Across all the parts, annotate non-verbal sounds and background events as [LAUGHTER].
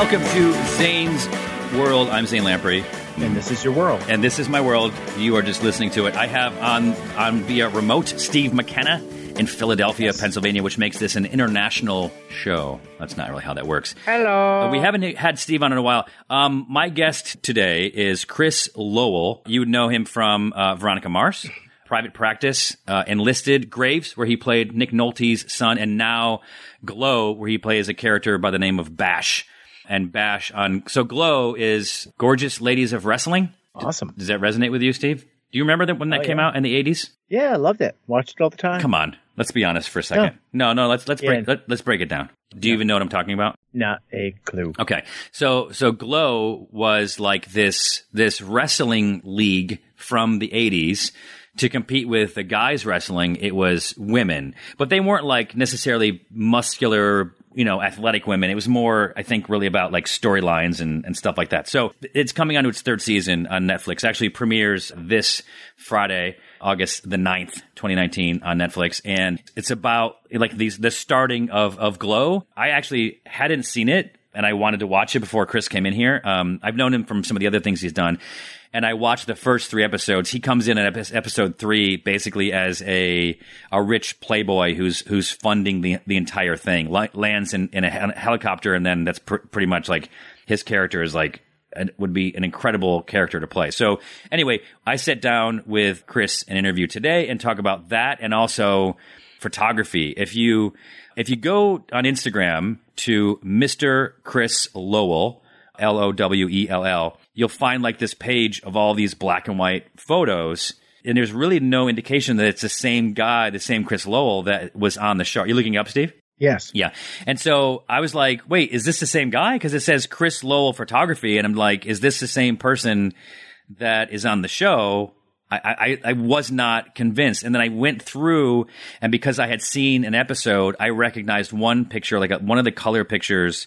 Welcome to Zane's World. I'm Zane Lamprey, And this is your world. and this is my world. You are just listening to it. I have on on via remote Steve McKenna in Philadelphia, Pennsylvania, which makes this an international show. That's not really how that works. Hello. Uh, we haven't had Steve on in a while. Um, my guest today is Chris Lowell. You would know him from uh, Veronica Mars, Private Practice, uh, Enlisted, Graves, where he played Nick Nolte's son, and now Glow, where he plays a character by the name of Bash. And Bash on so Glow is Gorgeous Ladies of Wrestling. Awesome. Does that resonate with you, Steve? Do you remember that when that Oh, came yeah. out in the eighties? Yeah, I loved it. Watched it all the time. Come on, let's be honest for a second. No, no, let's let's break Yeah. let, let's break it down. Do you even know what I'm talking about? Not a clue. Okay. So so Glow was like this this wrestling league from the 80s to compete with the guys wrestling it was women but they weren't like necessarily muscular you know athletic women. It was more i think really about like storylines and, and stuff like that. So it's coming on to its third season on netflix. Actually premieres this friday august the 9th 2019 on netflix. And it's about like these the starting of of glow. I actually hadn't seen it and I wanted to watch it before Chris came in here. Um, I've known him from some of the other things he's done, and I watched the first three episodes. He comes in at episode three basically as a a rich playboy who's who's funding the the entire thing. Li- lands in, in a hel- helicopter, and then that's pr- pretty much like his character is like would be an incredible character to play. So anyway, I sat down with Chris an interview today and talk about that and also photography. If you if you go on Instagram to Mr. Chris Lowell, L O W E L L, you'll find like this page of all these black and white photos. And there's really no indication that it's the same guy, the same Chris Lowell that was on the show. You looking up, Steve? Yes. Yeah. And so I was like, wait, is this the same guy? Because it says Chris Lowell Photography. And I'm like, is this the same person that is on the show? I, I, I was not convinced. And then I went through, and because I had seen an episode, I recognized one picture, like a, one of the color pictures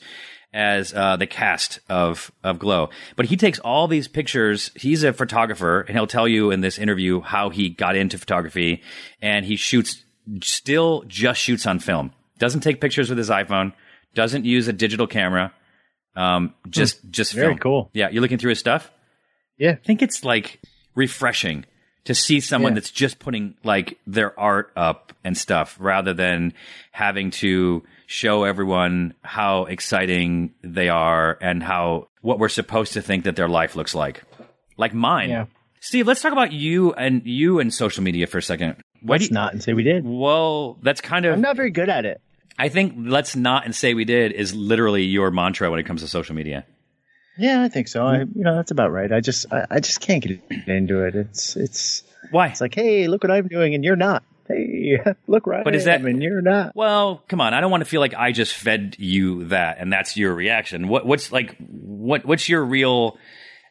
as uh, the cast of of Glow. But he takes all these pictures. He's a photographer, and he'll tell you in this interview how he got into photography. And he shoots, still just shoots on film. Doesn't take pictures with his iPhone. Doesn't use a digital camera. Um, just just Very film. cool. Yeah, you're looking through his stuff. Yeah. I think it's like refreshing to see someone Yeah. that's just putting like their art up and stuff rather than having to show everyone how exciting they are and how what we're supposed to think that their life looks like. Like mine. Yeah. Steve, let's talk about you and you and social media for a second. Why do Let's you, not and say we did. well, that's kind of I'm not very good at it. I think let's not and say we did is literally your mantra when it comes to social media. Yeah, I think so. I, mm-hmm. you know, that's about right. I just, I, I just can't get into it. It's, it's, Why? it's like, hey, look what I'm doing, and you're not. Hey, [LAUGHS] look right. But is that- and you're not? Well, come on. I don't want to feel like I just fed you that and that's your reaction. What what's like what what's your real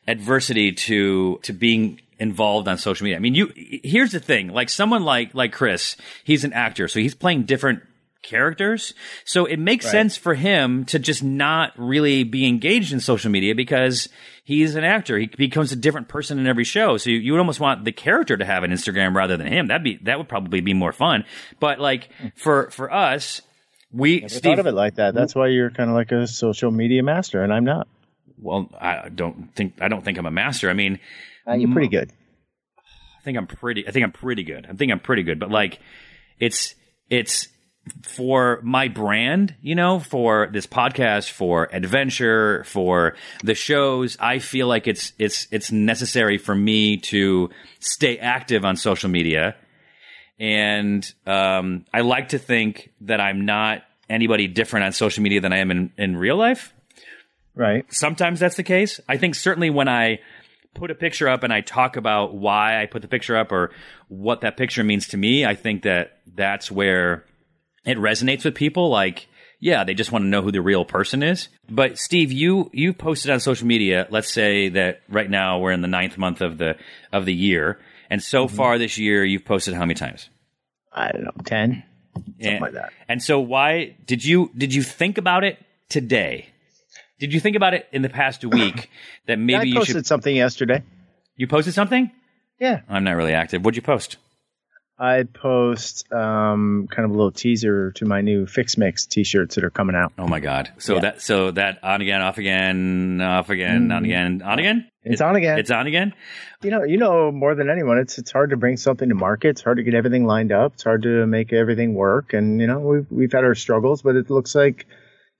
adversity to to being involved on social media? I mean, you here's the thing. Like someone like like Chris, he's an actor, so he's playing different characters. So it makes sense for him to just not really be engaged in social media because he's an actor. He becomes a different person in every show. So you, you would almost want the character to have an Instagram rather than him. That'd be that would probably be more fun. But like for for us, we I Steve, thought of it like that. That's why you're kind of like a social media master, and I'm not. well, I don't think I don't think I'm a master. I mean, Uh, you're pretty good. I think I'm pretty. I think I'm pretty good. I think I'm pretty good. But like, it's it's for my brand, you know, for this podcast, for adventure, for the shows. I feel like it's it's it's necessary for me to stay active on social media, and um, I like to think that I'm not anybody different on social media than I am in, in real life. Right. Sometimes that's the case. I think certainly when I put a picture up and I talk about why I put the picture up or what that picture means to me, I think that that's where it resonates with people. Like, yeah, they just want to know who the real person is. But Steve, you you posted on social media. Let's say that right now we're in the ninth month of the of the year, and so mm-hmm. far this year you've posted how many times? I don't know, ten, eh, something and, like that. And so why did you did you think about it today? Did you think about it in the past week [COUGHS] that maybe I you posted should something yesterday. you posted something? Yeah. I'm not really active. What'd you post? I post um, kind of a little teaser to my new Fix Mix T-shirts that are coming out. Oh my god! So Yeah. that so that on again, off again, off again, on again, on again. It's on again. It's on again. you know, you know more than anyone. It's it's hard to bring something to market. It's hard to get everything lined up. It's hard to make everything work. And you know, we've we've had our struggles, but it looks like,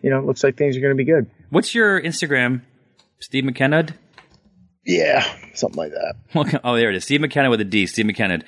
you know, it looks like things are going to be good. What's your Instagram? Steve McKenna. Yeah, something like that. [LAUGHS] Oh, there it is. Steve McKenna with a D. Steve McKenna.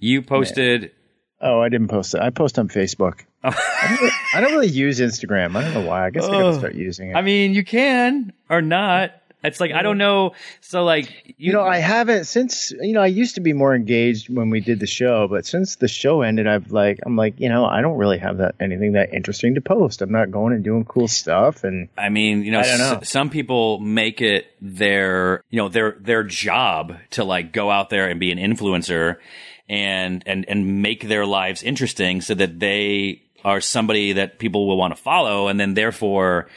You posted. Oh, I didn't post it. I post on Facebook. [LAUGHS] I, don't really, I don't really use Instagram. I don't know why. I guess I got Oh. to start using it. I mean, you can or not. It's like I don't know. So like you, you know, I haven't since you know I used to be more engaged when we did the show, but since the show ended, I've like I'm like you know I don't really have that anything that interesting to post. I'm not going and doing cool stuff, and I mean, you know, I don't know. s- some people make it their, you know, their their job to like go out there and be an influencer and and and make their lives interesting so that they are somebody that people will want to follow and then therefore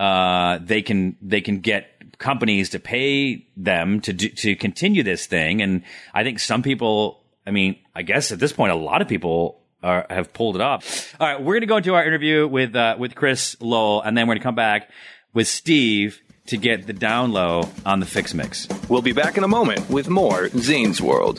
uh they can they can get companies to pay them to do, to continue this thing and I think some people I mean, I guess at this point a lot of people are, have pulled it off. All right, we're going to go into our interview with uh, with Chris Lowell, and then we're going to come back with Steve to get the down low on the fix mix. We'll be back in a moment with more Zane's World.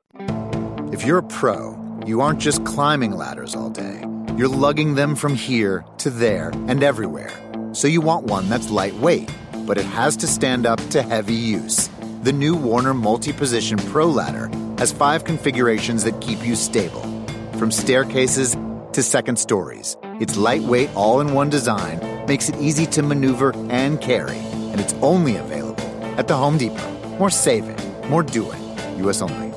If you're a pro, you aren't just climbing ladders all day. You're lugging them from here to there and everywhere. So you want one that's lightweight, but it has to stand up to heavy use. The new Werner Multi Position Pro Ladder has five configurations that keep you stable. From staircases to second stories, its lightweight all in one design makes it easy to maneuver and carry, and it's only available at the Home Depot. More saving, more doing. US only.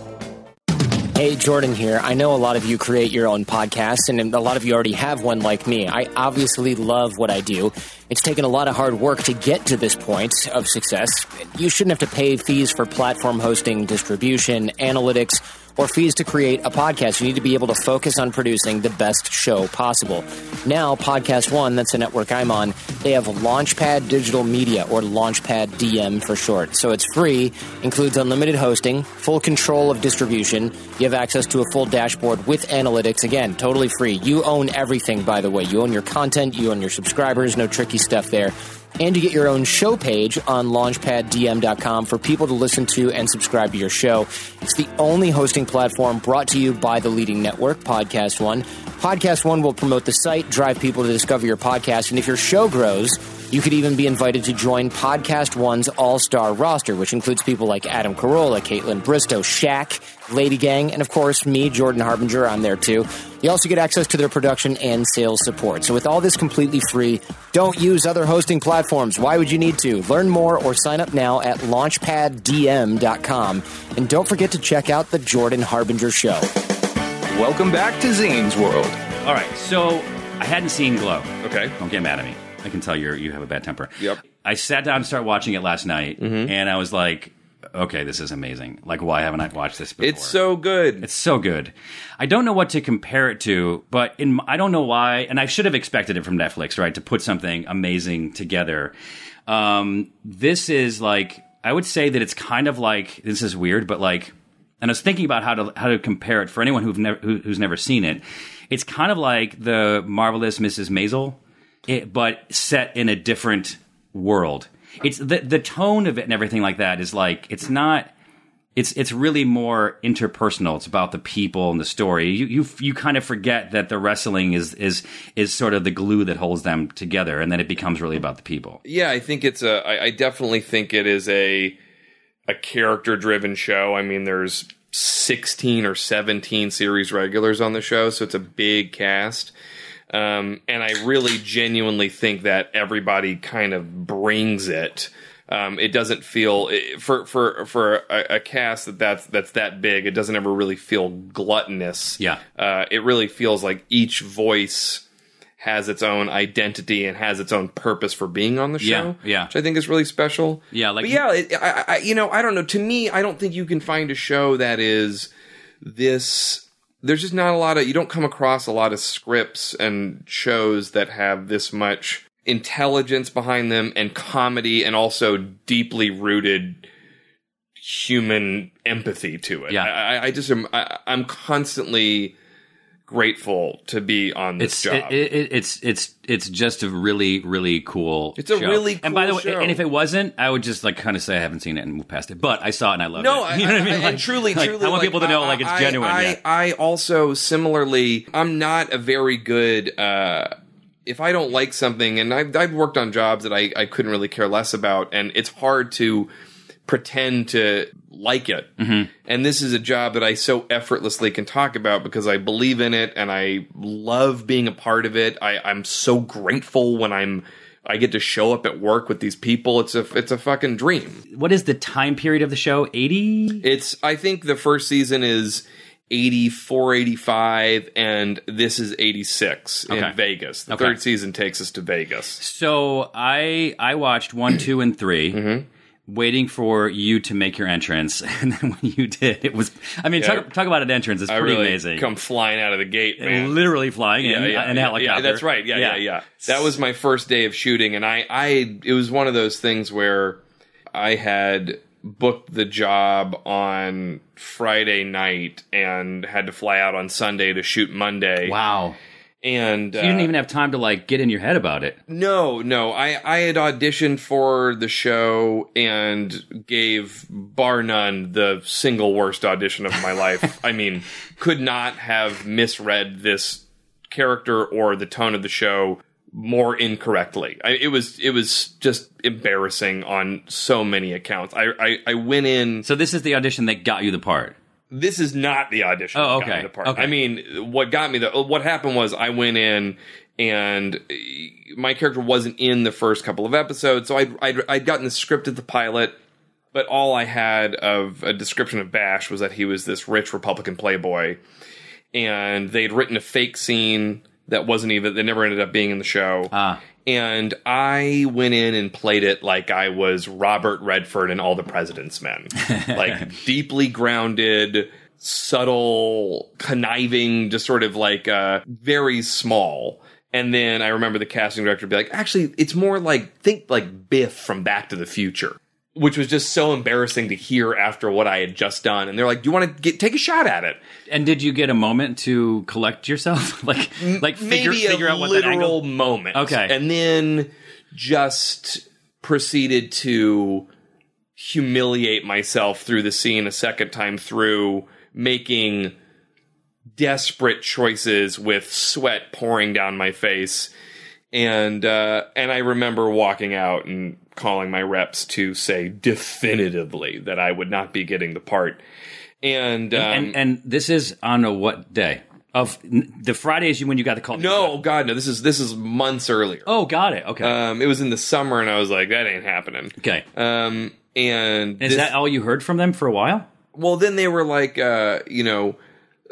Hey, Jordan here. I know a lot of you create your own podcasts, and a lot of you already have one like me. I obviously love what I do. It's taken a lot of hard work to get to this point of success. You shouldn't have to pay fees for platform hosting, distribution, analytics, or fees to create a podcast. You need to be able to focus on producing the best show possible. Now, Podcast One, that's the network I'm on, they have Launchpad Digital Media, or Launchpad DM for short. So it's free, includes unlimited hosting, full control of distribution. You have access to a full dashboard with analytics. Again, totally free. You own everything, by the way. You own your content, you own your subscribers, no tricky stuff there. And you get your own show page on launchpaddm.com for people to listen to and subscribe to your show. It's the only hosting platform brought to you by the leading network, Podcast One. Podcast One will promote the site, drive people to discover your podcast, and if your show grows, you could even be invited to join Podcast One's all star roster, which includes people like Adam Carolla, Kaitlyn Bristowe, Shaq, Lady Gang, and of course, me, Jordan Harbinger. I'm there too. You also get access to their production and sales support. So, with all this completely free, don't use other hosting platforms. Why would you need to? Learn more or sign up now at launchpaddm.com. And don't forget to check out The Jordan Harbinger Show. Welcome back to Zane's World. All right, so I hadn't seen Glow. Okay. Don't get mad at me. I can tell you you have a bad temper. Yep. I sat down and started watching it last night, mm-hmm. and I was like, okay, this is amazing. Like, why haven't I watched this before? It's so good. It's so good. I don't know what to compare it to, but in I don't know why, and I should have expected it from Netflix, right? To put something amazing together. Um, this is like I would say that it's kind of like this is weird, but like, and I was thinking about how to how to compare it for anyone who've never who, who's never seen it. It's kind of like the marvelous Mrs. Maisel, it, but set in a different world. It's the the tone of it and everything like that is like it's not it's it's really more interpersonal. It's about the people and the story. You you you kind of forget that the wrestling is is is sort of the glue that holds them together, and then it becomes really about the people. Yeah, I think it's a. I, I definitely think it is a a character driven show. I mean, there's 16 or 17 series regulars on the show, so it's a big cast. Um, and I really genuinely think that everybody kind of brings it Um, it doesn't feel for for for a, a cast that that's that's that big. It doesn't ever really feel gluttonous. Yeah. uh, it really feels like each voice has its own identity and has its own purpose for being on the show. Yeah, yeah. which I think is really special. Yeah, like- but yeah, it, I, I, you know, I don't know. To me, I don't think you can find a show that is this. There's just not a lot of. You don't come across a lot of scripts and shows that have this much intelligence behind them and comedy and also deeply rooted human empathy to it. Yeah. I, I- I just am. I, I'm constantly grateful to be on this It's job. it, it, it's it's it's just a really really cool. It's a show. really and by the cool way, show. and if it wasn't, I would just like kind of say I haven't seen it and move past it. But I saw it and I loved no, it. No, [LAUGHS] You know what I I- mean? and Like- truly, like, truly, I want like, people to know like it's I- genuine. I, yeah. I also similarly, I'm not a very good. uh if I don't like something, and I've, I've worked on jobs that I, I couldn't really care less about, and it's hard to pretend to like it. Mm-hmm. And this is a job that I so effortlessly can talk about because I believe in it and I love being a part of it. I, I'm so grateful when I'm I get to show up at work with these people. It's a it's a fucking dream. What is the time period of the show? Eighty. It's I think the first season is 84 85 and this is 86 Okay. in Vegas. The Okay. third season takes us to Vegas. So I I watched one, two, and 3 Mm-hmm. Waiting for you to make your entrance, [LAUGHS] and then when you did, it was. I mean, Yeah. talk, talk about an entrance. It's I pretty really amazing. come flying out of the gate, man. Literally flying yeah, in yeah, an helicopter. That's right. Yeah, yeah, yeah, That was my first day of shooting, and I, I, it was one of those things where I had booked the job on Friday night and had to fly out on Sunday to shoot Monday. Wow. And You didn't uh, even have time to like get in your head about it. No, no. I, I had auditioned for the show and gave, bar none, the single worst audition of my life. [LAUGHS] I mean, could not have misread this character or the tone of the show more incorrectly. I, it was it was just embarrassing on so many accounts. I, I, I went in. So this is the audition that got you the part. This is not the audition. Oh, that got me okay. the part. Okay. I mean, what got me the what happened was I went in and uh, my character wasn't in the first couple of episodes, so I'd I'd, I'd gotten the script of the pilot, but all I had of a description of Bash was that he was this rich Republican playboy, and they'd written a fake scene that wasn't even that never ended up being in the show. Ah. And I went in and played it like I was Robert Redford and All the President's Men. [LAUGHS] like deeply grounded, subtle, conniving, just sort of like uh, very small. And then I remember the casting director be like, actually, it's more like, think like Biff from Back to the Future. Which was just so embarrassing to hear after what I had just done. And they're like, Do you want to get take a shot at it? And did you get a moment to collect yourself? [LAUGHS] like like figure maybe figure a out what that literal angle? moment. Okay. and then just proceeded to humiliate myself through the scene a second time through, making desperate choices with sweat pouring down my face. And uh, and I remember walking out and calling my reps to say definitively that I would not be getting the part. And um, and and this is on a what day of the Fridays when you got the call? no, God, no. This is this is months earlier. Oh, got it. Okay. Um, it was in the summer, and I was like, that ain't happening. okay. Um, and is this- that all you heard from them for a while? well, then they were like, uh, you know,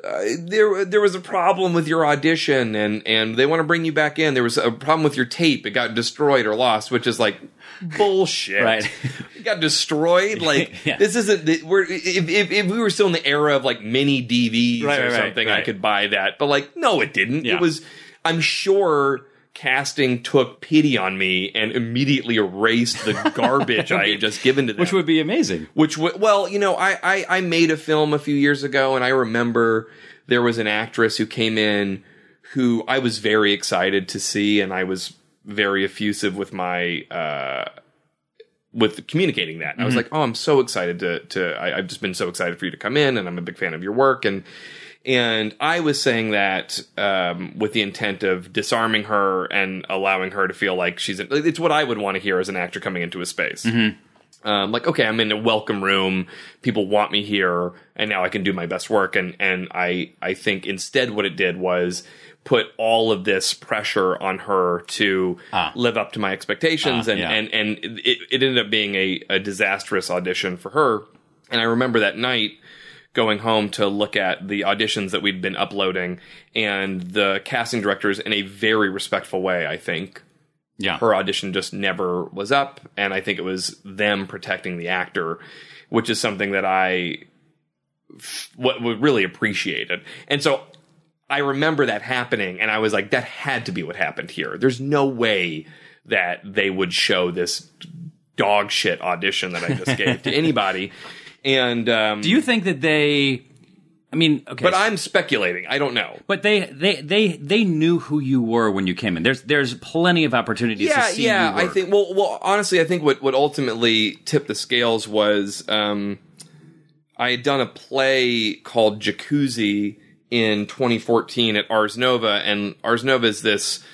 uh, there there was a problem with your audition, and and they want to bring you back in. There was a problem with your tape; it got destroyed or lost, which is like bullshit. Right. [LAUGHS] it got destroyed. Like [LAUGHS] Yeah. this isn't. We're if, if if we were still in the era of like mini DVDs Right, or right, right, something, I could buy that. But like, no, it didn't. Yeah. It was. I'm sure casting took pity on me and immediately erased the garbage I had [LAUGHS] just given to them. Which would be amazing. Which w- well, you know, I, I I made a film a few years ago, and I remember there was an actress who came in who I was very excited to see, and I was very effusive with my uh, with communicating that. I was Mhm. like, oh, I'm so excited to to I, I've just been so excited for you to come in, and I'm a big fan of your work, and and I was saying that um, with the intent of disarming her and allowing her to feel like she's. It's what I would want to hear as an actor coming into a space. Mhm. um, like okay i'm in a welcome room people want me here and now i can do my best work and and i i think instead what it did was put all of this pressure on her to live up to my expectations Ah, and yeah. and and it, it ended up being a, a disastrous audition for her and i remember that night going home to look at the auditions that we'd been uploading and the casting directors in a very respectful way i think. Yeah. her audition just never was up and i think it was them protecting the actor which is something that i f- what would really appreciated. And so i remember that happening and i was like that had to be what happened here. There's no way that they would show this dog shit audition that i just gave to [LAUGHS] anybody and um Do you think that they? I mean, okay, but i'm speculating i don't know But they, they, they, they knew who you were when you came in. There's, there's plenty of opportunities yeah, to see yeah. you I think. Well, well, honestly, I think what what ultimately tipped the scales was um, I had done a play called Jacuzzi in 2014 at Ars Nova, and Ars Nova is this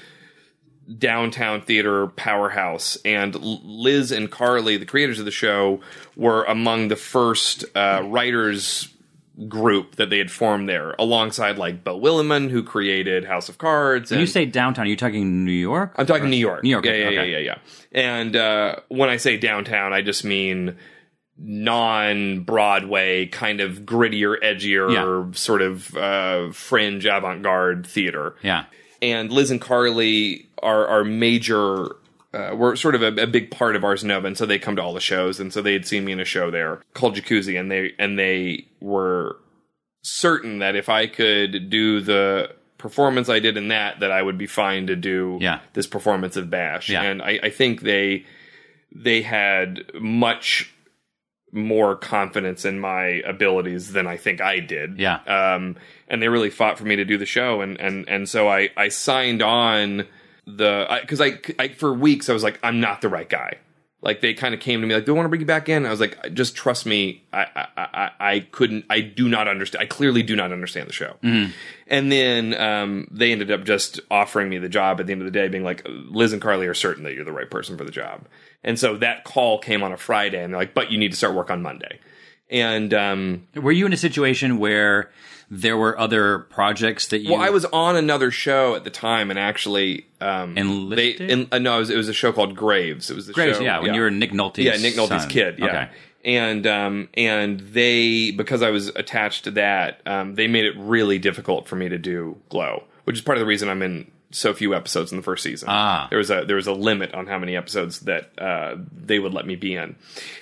downtown theater powerhouse. And Liz and Carly, the creators of the show, were among the first uh, writers group that they had formed there, alongside like Beau Willimon, who created House of Cards. When you say downtown, are you talking New York? I'm talking New York. New York, Yeah, yeah, okay. yeah, yeah, yeah. And uh, when I say downtown, I just mean non Broadway, kind of grittier, edgier, sort of uh, fringe avant garde theater. Yeah. And Liz and Carly are are major. Uh, were sort of a, a big part of Ars Nova, and so they come to all the shows, and so they had seen me in a show there called Jacuzzi, and they and they were certain that if I could do the performance I did in that, that I would be fine to do Yeah. this performance of Bash. Yeah. And I, I think they they had much more confidence in my abilities than I think I did. Yeah. Um, and they really fought for me to do the show, and and and so I I signed on the because I, I for weeks I was like I'm not the right guy. Like they kind of came to me like, "Do I want to bring you back in?" I was like, "Just trust me. I I I, I couldn't. I do not understand. I clearly do not understand the show." And then um, they ended up just offering me the job at the end of the day, being like, Liz and Carly are certain that you're the right person for the job. And so that call came on a Friday, and they're like, but you need to start work on Monday. And um, Were you in a situation where there were other projects that you? well, I was on another show at the time, and actually, um, they, Enlisted? in, uh, no, it was, it was a show called Graves. It was the Graves, show, yeah, when you were Nick Nolte's yeah, Nick Nolte's son. kid, yeah. Okay. And um, and they because I was attached to that, um, they made it really difficult for me to do Glow, which is part of the reason I'm in so few episodes in the first season. Ah. there was a there was a limit on how many episodes that uh, they would let me be in.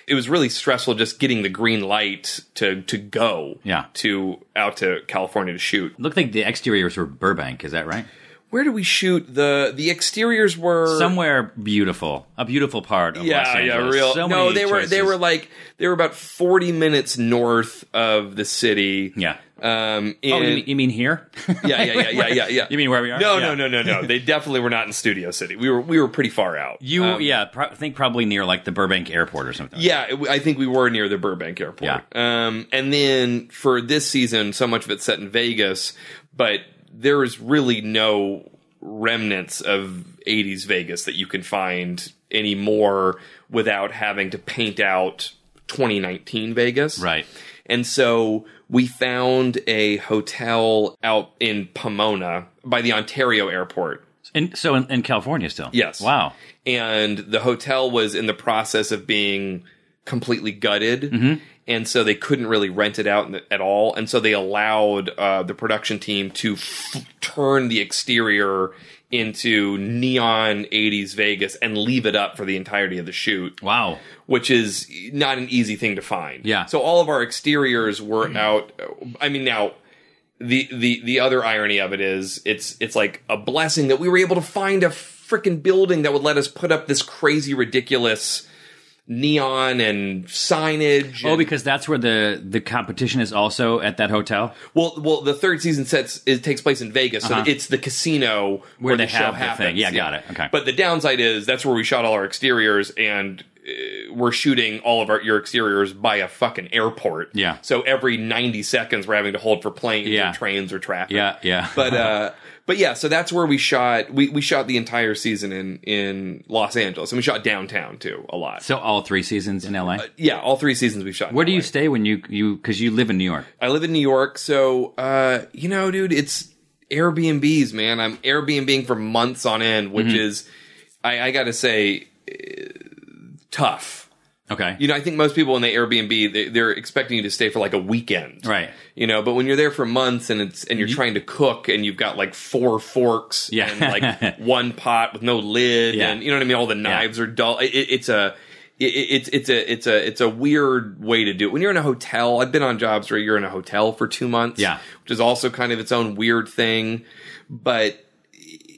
It was really stressful just getting the green light to to go Yeah. to out to California to shoot. Looked like the exteriors were Burbank. Is that right? Where do we shoot the the exteriors were Somewhere beautiful, a beautiful part of Los yeah, yeah, real. So no, they were they were like they were about forty minutes north of the city. Yeah. Um. Oh, you mean, you mean here? yeah, yeah, yeah, yeah, yeah, yeah. [LAUGHS] You mean where we are? No, Yeah. no, no, no, no. [LAUGHS] They definitely were not in Studio City. We were we were pretty far out. You, Um, yeah, pro- I think probably near like the Burbank airport or something. Yeah, it- I think we were near the Burbank airport. Yeah. Um, and then for this season, so much of it's set in Vegas, but there is really no remnants of 80s Vegas that you can find anymore without having to paint out 2019 Vegas. Right. And so we found a hotel out in Pomona by the Ontario airport. And so in, in California still. Yes. Wow. And the hotel was in the process of being completely gutted. Mm-hmm. And so they couldn't really rent it out at all. And so they allowed uh, the production team to f- turn the exterior into neon 80s Vegas and leave it up for the entirety of the shoot. Wow. Which is not an easy thing to find. Yeah. So all of our exteriors were out. I mean, now the the the other irony of it is it's it's like a blessing that we were able to find a freaking building that would let us put up this crazy ridiculous neon and signage Oh, and- because that's where the the competition is also at that hotel. well well the third season sets it takes place in Vegas so Uh-huh. it's the casino Where where, they the show have the thing. happens Yeah, got it. Okay. but the downside is that's where we shot all our exteriors and we're shooting all of our your exteriors by a fucking airport. Yeah. So every ninety seconds we're having to hold for planes Yeah. or trains or traffic. Yeah, yeah. [LAUGHS] But uh, but yeah, so that's where we shot. We we shot the entire season in in Los Angeles, and we shot downtown too a lot. So all three seasons in LA. yeah, all three seasons we shot. in Where do LA. you stay when you you because you live in New York? I live in New York, so uh, you know, dude, it's Airbnbs, man. I'm Airbnbing for months on end, which Mhm. is, I, I got to say, uh, tough. Okay. You know, I think most people when they Airbnb, they, they're expecting you to stay for like a weekend, Right. You know, but when you're there for months and it's and you're trying to cook and you've got like four forks Yeah. and like [LAUGHS] one pot with no lid Yeah. and you know what I mean, all the knives are dull. It, it- it's a it, it's it's a it's a it's a weird way to do it. When you're in a hotel, I've been on jobs where you're in a hotel for two months, Yeah. which is also kind of its own weird thing. But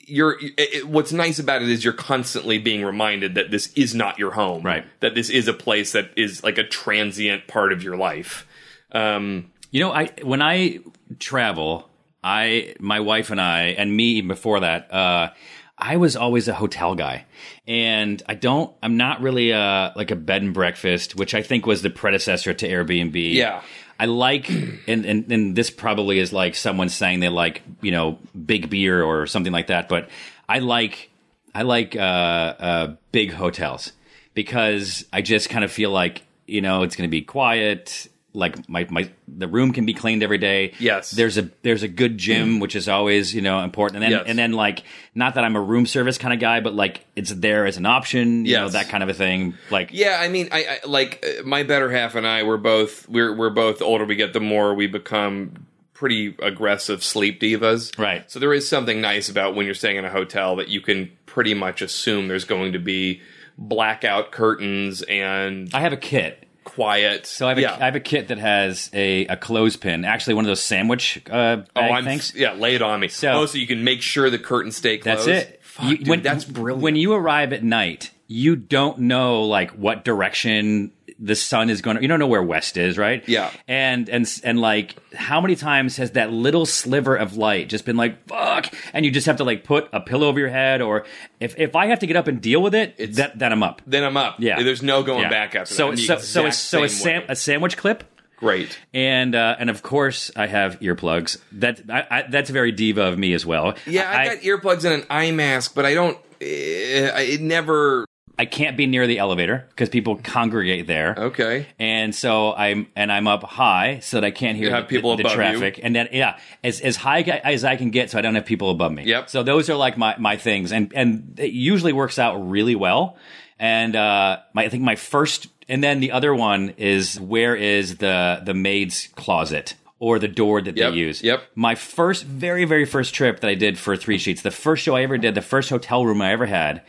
you're it, what's nice about it is you're constantly being reminded that this is not your home, Right. That this is a place that is like a transient part of your life. Um, You know, I when I travel, I my wife and I and me even before that, uh, I was always a hotel guy, and I don't. I'm not really a like a bed and breakfast, which I think was the predecessor to Airbnb. Yeah. I like, and, and and this probably is like someone saying they like you know big beer or something like that, but I like I like uh, uh, big hotels because I just kind of feel like you know it's going to be quiet. Like my, my the room can be cleaned every day. Yes. there's a there's a good gym, which is always you know important. And then Yes. and then like not that I'm a room service kind of guy, but like it's there as an option. You know Yes. that kind of a thing. Like Yeah, I mean, I, I like uh, my better half and I. We're both we're we're both the older we get, the more we become pretty aggressive sleep divas. Right. So there is something nice about when you're staying in a hotel that you can pretty much assume there's going to be blackout curtains and I have a kit. Quiet. So I have, a, yeah. I have a kit that has a, a clothespin, actually one of those sandwich uh, oh, I'm things. yeah. Lay it on me. So- oh, so you can make sure the curtains stay closed. That's it. Fuck, You- dude, when, that's brilliant. When you arrive at night, you don't know like what direction the sun is going to. You don't know where west is, right? Yeah. And and and like how many times has that little sliver of light just been like fuck, and you just have to like put a pillow over your head, or if if I have to get up and deal with it, that then I'm up. then I'm up. Yeah. There's no going Yeah. back after so, that. So so exact so a, sam- a sandwich clip. Great. And uh, and of course I have earplugs. That I, I, that's very diva of me as well. Yeah, I, got earplugs and an eye mask, but I don't. eh, it never. I can't be near the elevator because people congregate there. Okay. And so I'm and I'm up high so that I can't hear You have the, people the, the above you. traffic. And then yeah, as as high as I can get so I don't have people above me. Yep. So those are like my my things, and and it usually works out really well. And uh, my I think my first, and then the other one is where is the the maid's closet or the door that Yep, they use. yep. My first, very very first trip that I did for three sheets, the first show I ever did, the first hotel room I ever had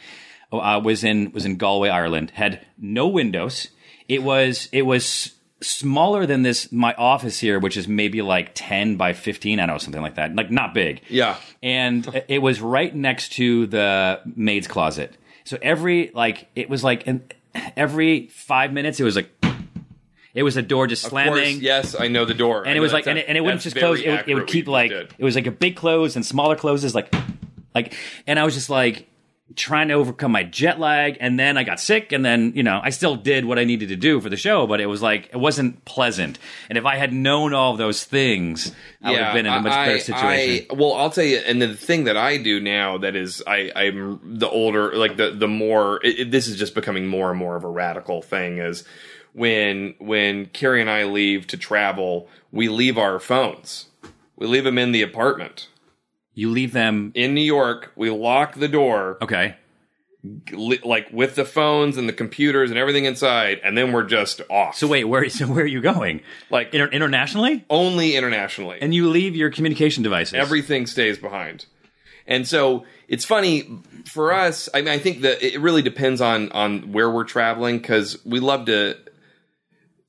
uh, was in was in Galway, Ireland. Had no windows. It was it was smaller than this my office here, which is maybe like ten by fifteen. I don't know something like that. Like not big. Yeah. And [LAUGHS] it was right next to the maid's closet. So every like it was like and every five minutes it was like it was a door just Of slamming course, yes, I know the door. and it was like, and it, and it wouldn't just close. It would, it would keep like, it was like a big close and smaller closes, like, like, and I was just like trying to overcome my jet lag, and then I got sick, and then you know I still did what I needed to do for the show, but it was like it wasn't pleasant. And if I had known all those things, I would have been in a much I- better situation. I- well, I'll tell you, and the thing that I do now that is, I, I'm the older, like the the more. It, it- this is just becoming more and more of a radical thing. Is when when Carrie and I leave to travel, we leave our phones. We leave them in the apartment. You leave them in New York. We lock the door. Okay. Li- like with the phones and the computers and everything inside, and then we're just off. So wait, where [LAUGHS] so where are you going? Like Inter- internationally? Only internationally. And you leave your communication devices. Everything stays behind. And so it's funny for us. I mean, I think that it really depends on on where we're traveling because we love to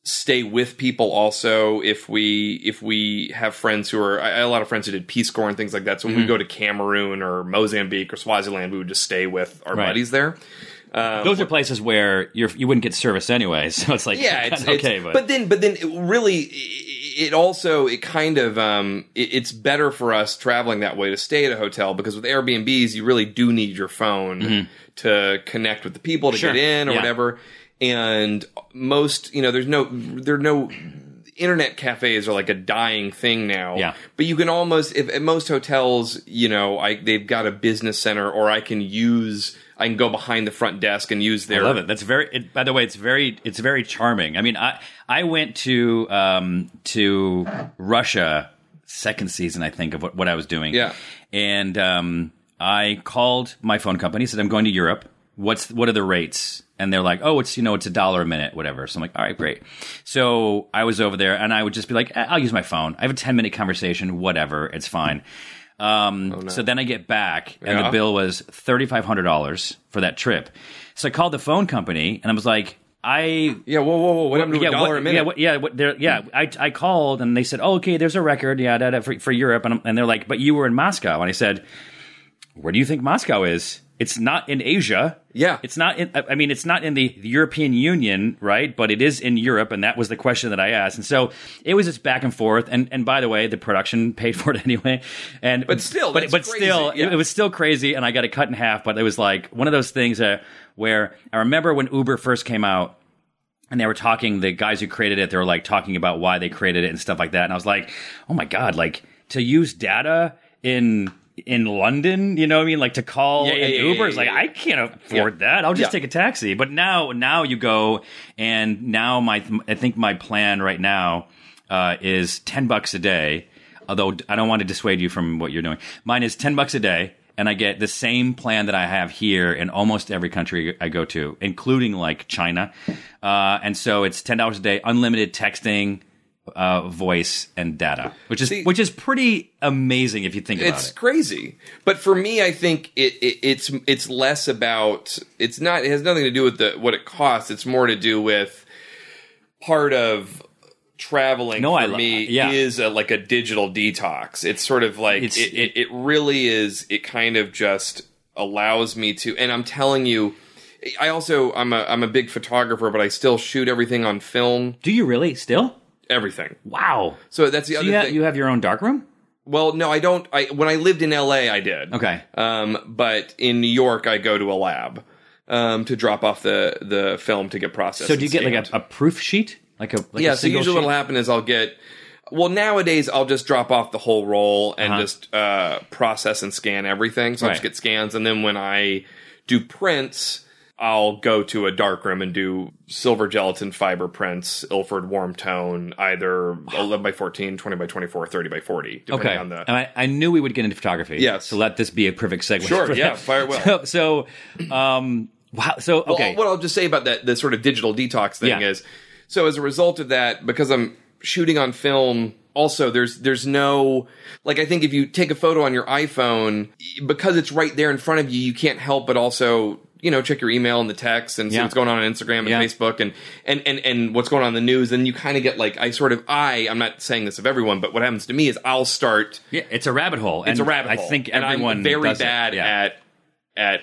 stay with people. Also, if we if we have friends who are, I I had a lot of friends who did Peace Corps and things like that. So when we Mhm. go to Cameroon or Mozambique or Swaziland, we would just stay with our Right. buddies there. Um, Those are places where you're you wouldn't get service anyway, [LAUGHS] so it's like yeah, it's, [LAUGHS] okay, it's- but, then but then it really it also it kind of um it, it's better for us traveling that way to stay at a hotel because with Airbnbs you really do need your phone Mhm. to connect with the people to Sure. get in or Yeah. whatever. And most you know there's no there are no internet cafes are like a dying thing now. Yeah. But you can almost if at most hotels, you know, I they've got a business center or I can use I can go behind the front desk and use their I love it. That's very. It, by the way, it's very. It's very charming. I mean, I I went to um, to Russia second season, I think, of what, what I was doing. Yeah. and um, I called my phone company. Said I'm going to Europe. What's what are the rates? And they're like, oh, it's you know, it's a dollar a minute, whatever. So I'm like, all right, great. So I was over there, and I would just be like, "Eh, I'll use my phone. I have a ten minute conversation, whatever, it's fine. Um, So then I get back, and Yeah. the bill was thirty five hundred dollars for that trip. So I called the phone company, and I was like, I Yeah, whoa, whoa, whoa! What happened to yeah, a dollar what- a minute? Yeah, what, yeah, what, yeah. I, I called and they said, oh, okay, there's a record, yeah, da, da, for, for Europe, and, I'm- and they're like, but you were in Moscow, and I said, where do you think Moscow is? It's not in Asia. Yeah. it's not. In, I mean, it's not in the European Union, right? But it is in Europe, and that was the question that I asked. And so it was just back and forth. And and by the way, the production [LAUGHS] paid for it anyway. And But still, but but crazy, still, yeah. it, it was still crazy. And I got it cut in half. But it was like one of those things uh, where I remember when Uber first came out and they were talking the guys who created it they were like talking about why they created it and stuff like that and i was like oh my god like to use data in in london you know what i mean? Like to call Yeah, yeah, an uber is like i can't afford that. I'll just take a taxi. But now now you go and now my i think my plan right now uh, is 10 bucks a day although i don't want to dissuade you from what you're doing. Mine is 10 bucks a day and I get the same plan that I have here in almost every country I go to, including like China. Uh, and so it's ten dollars a day, unlimited texting, uh, voice, and data, which is See- which is pretty amazing if you think about it. it's crazy. But for me, I think it, it it's it's less about it's not it has nothing to do with the what it costs. It's more to do with part of traveling No, for I lo- me yeah. is a, like a digital detox. It's sort of like it, it, it really is. It kind of just allows me to, and I'm telling you. I also I'm a I'm a big photographer, but I still shoot everything on film. Do you really still? Everything. Wow. So that's the So other you have, thing. you have your own dark room? Well, no, I don't. I when I lived in L.A., I did. Okay. Um, but in New York, I go to a lab um, to drop off the the film to get processed. So do you and get like a, a proof sheet, like a like yeah? A So single usually sheet? what'll happen is I'll get. Well, nowadays I'll just drop off the whole roll and Uh-huh. just uh, process and scan everything. So I just Right. get scans, and then when I do prints. I'll go to a darkroom and do silver gelatin fiber prints, Ilford warm tone, either 11 by 14, 20 by 24, 30 by 40, depending Okay. on the. And I, I knew we would get into photography. Yes. So let this be a perfect segue. Sure, yeah, that. fire well. [LAUGHS] So, so um, wow. So Well, okay. what I'll just say about that, the sort of digital detox thing Yeah. is, so as a result of that, because I'm shooting on film, also there's there's no like I think if you take a photo on your iPhone, because it's right there in front of you, you can't help but also you know check your email and the text and see Yeah. what's going on on Instagram and Yeah. Facebook and and and and what's going on in the news. And you kind of get like I sort of I I'm not saying this of everyone, but what happens to me is I'll start. yeah, it's a rabbit hole. It's and a rabbit hole. I think and everyone I'm very bad Yeah. at at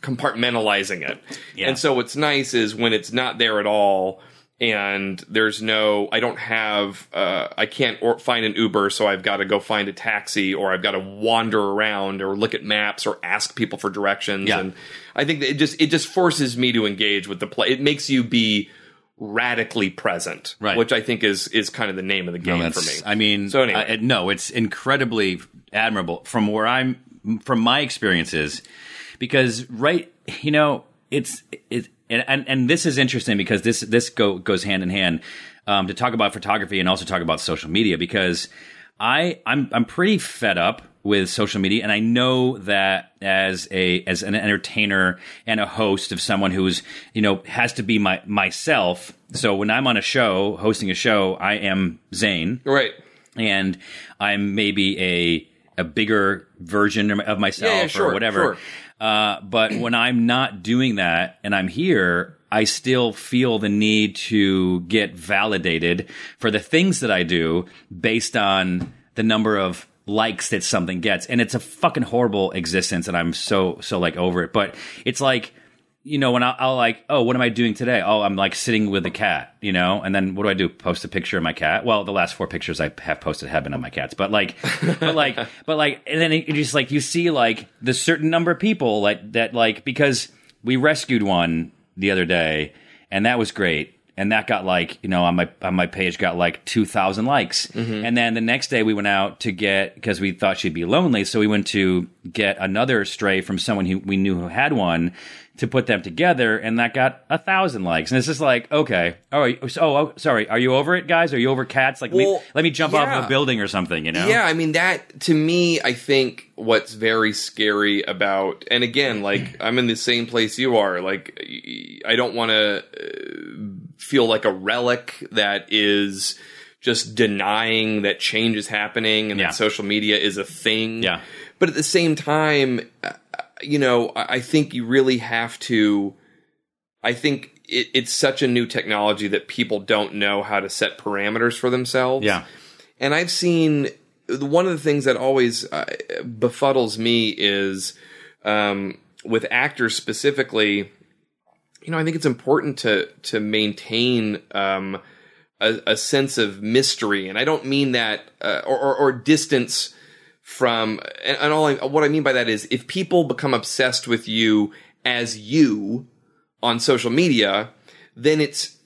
compartmentalizing it. And so what's nice is when it's not there at all and there's no I don't have uh I can't or find an Uber so I've got to go find a taxi or I've got to wander around or look at maps or ask people for directions Yeah. and I think that it just it just forces me to engage with the play. It makes you be radically present, Right. which I think is is kind of the name of the game No, for me. I mean, So anyway. I- no, it's incredibly admirable from where I'm from my experiences, because right, you know, it's it and and, and this is interesting because this this go goes hand in hand um, to talk about photography and also talk about social media because I I'm I'm pretty fed up with social media and I know that as a as an entertainer and a host of someone who's you know has to be my myself so when I'm on a show hosting a show I am Zane right. and I'm maybe a a bigger version of myself Yeah, yeah, sure, or whatever. sure. Uh, but when I'm not doing that and I'm here, I still feel the need to get validated for the things that I do based on the number of likes that something gets. And it's a fucking horrible existence and I'm so so like over it. But it's like you know, when I'll, I'll like, oh, what am I doing today? Oh, I'm like sitting with a cat, you know, and then what do I do? Post a picture of my cat. Well, the last four pictures I have posted have been of my cats, but like, but like, [LAUGHS] but like, and then it, it just like you see like the certain number of people like that, like because we rescued one the other day, and that was great. And that got like you know on my on my page got like two thousand likes. Mm-hmm. And then the next day we went out to get because we thought she'd be lonely, so we went to get another stray from someone who we knew who had one to put them together, and that got a thousand likes. And it's just like okay, all right, so, oh, sorry, are you over it, guys? Are you over cats? Like let me- let me jump off yeah. of a building or something, you know? Yeah, I mean that to me, I think what's very scary about, and again, like I'm in the same place you are. Like I don't want to feel like a relic that is just denying that change is happening and Yeah. that social media is a thing. Yeah. But at the same time, uh, you know, I think you really have to. I think it, it's such a new technology that people don't know how to set parameters for themselves. Yeah. And I've seen one of the things that always uh, befuddles me is um, with actors specifically. You know, I think it's important to to maintain um, a, a sense of mystery, and I don't mean that uh, or, or, or distance from. And, and all I, what I mean by that is if people become obsessed with you as you on social media, then it's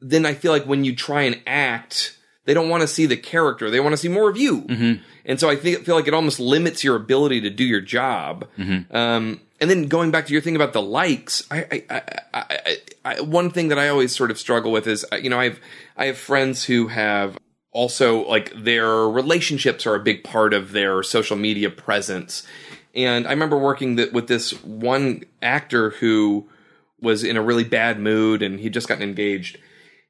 then I feel like when you try and act, they don't want to see the character; they want to see more of you. Mm-hmm. And so I think feel like it almost limits your ability to do your job. Mm-hmm. Um, and then going back to your thing about the likes, I, I, I, I, I, I one thing that I always sort of struggle with is, you know, I've I have friends who have also like their relationships are a big part of their social media presence. And I remember working th- with this one actor who was in a really bad mood and he'd just gotten engaged.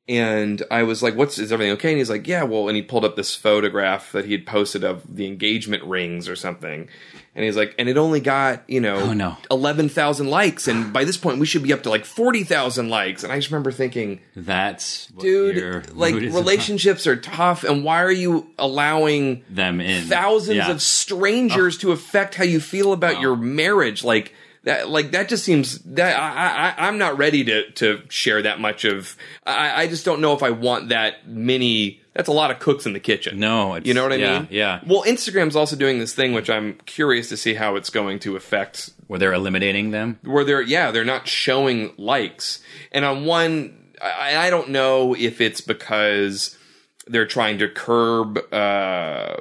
And I was like, "What's is everything okay?" And he's like, "Yeah, well." And he pulled up this photograph that he had posted of the engagement rings or something. And he's like, "And it only got you know Oh, no. eleven thousand likes, and by this point we should be up to like forty thousand likes." And I just remember thinking, That's "Dude, [LAUGHS] like is about. relationships are tough, and why are you allowing them in thousands Yeah. of strangers oh. to affect how you feel about your marriage like that like that just seems that I, I I'm not ready to to share that much of I, I just don't know if I want that many that's a lot of cooks in the kitchen. No, it's, You know what I yeah, mean? Yeah, Well, Instagram's also doing this thing which I'm curious to see how it's going to affect where they're eliminating them. where they're yeah they're not showing likes and on one I, I don't know if it's because they're trying to curb uh,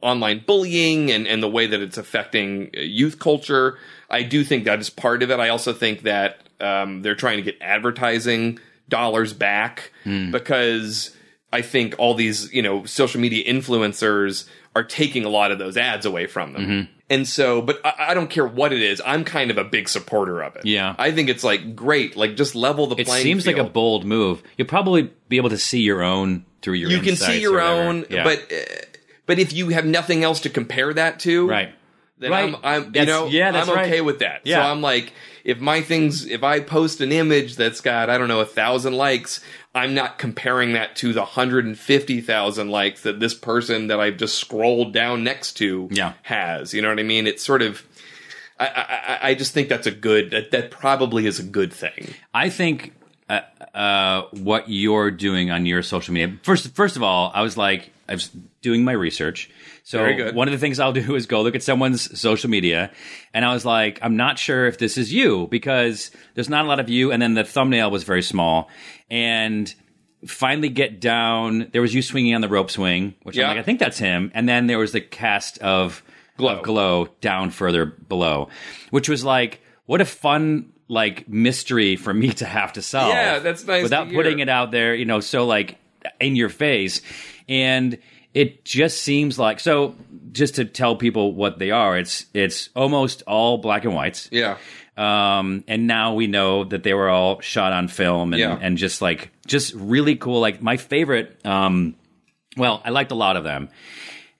online bullying and, and the way that it's affecting youth culture i do think that is part of it i also think that um, they're trying to get advertising dollars back because i think all these you know social media influencers are taking a lot of those ads away from them and so, but I, I don't care what it is. I'm kind of a big supporter of it. Yeah. I think it's like great. Like just level the It playing. seems like a bold move. You'll probably be able to see your own through your. you can see your own, Yeah. but uh, but if you have nothing else to compare that to, right, Then Right. I'm, I'm you know, yeah, I'm okay right. with that. Yeah. So I'm like, if my things, if I post an image that's got I don't know a thousand likes, I'm not comparing that to the hundred and fifty thousand likes that this person that I've just scrolled down next to Yeah. has. You know what I mean? It's sort of. I, I, I- I just think that's a good. That, that probably is a good thing. I think uh, uh, what you're doing on your social media. First, first of all, I was like, I was doing my research. So one of the things I'll do [LAUGHS] is go look at someone's social media, and I was like, I'm not sure if this is you because there's not a lot of you, and then the thumbnail was very small, and finally get down. There was you swinging on the rope swing, which Yeah. I'm like, I think that's him, and then there was the cast of Glow. of glow down further below, which was like, what a fun like mystery for me [LAUGHS] to have to solve. Yeah, that's nice Without putting it out there, you know, so like in your face, and it just seems like so. Just to tell people what they are, it's it's almost all black and whites. Yeah. Um, and now we know that they were all shot on film and, Yeah. and just like just really cool. Like my favorite. Um, well, I liked a lot of them.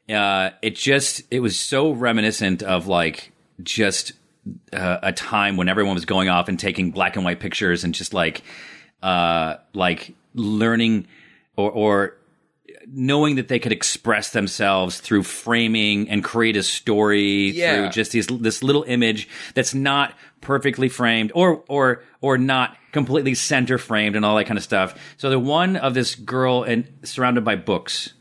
Uh, it just it was so reminiscent of like just uh, a time when everyone was going off and taking black and white pictures and just like uh, like learning or or knowing that they could express themselves through framing and create a story Yeah. through just these this little image that's not perfectly framed or or or not completely center framed and all that kind of stuff. So the one of this girl and surrounded by books.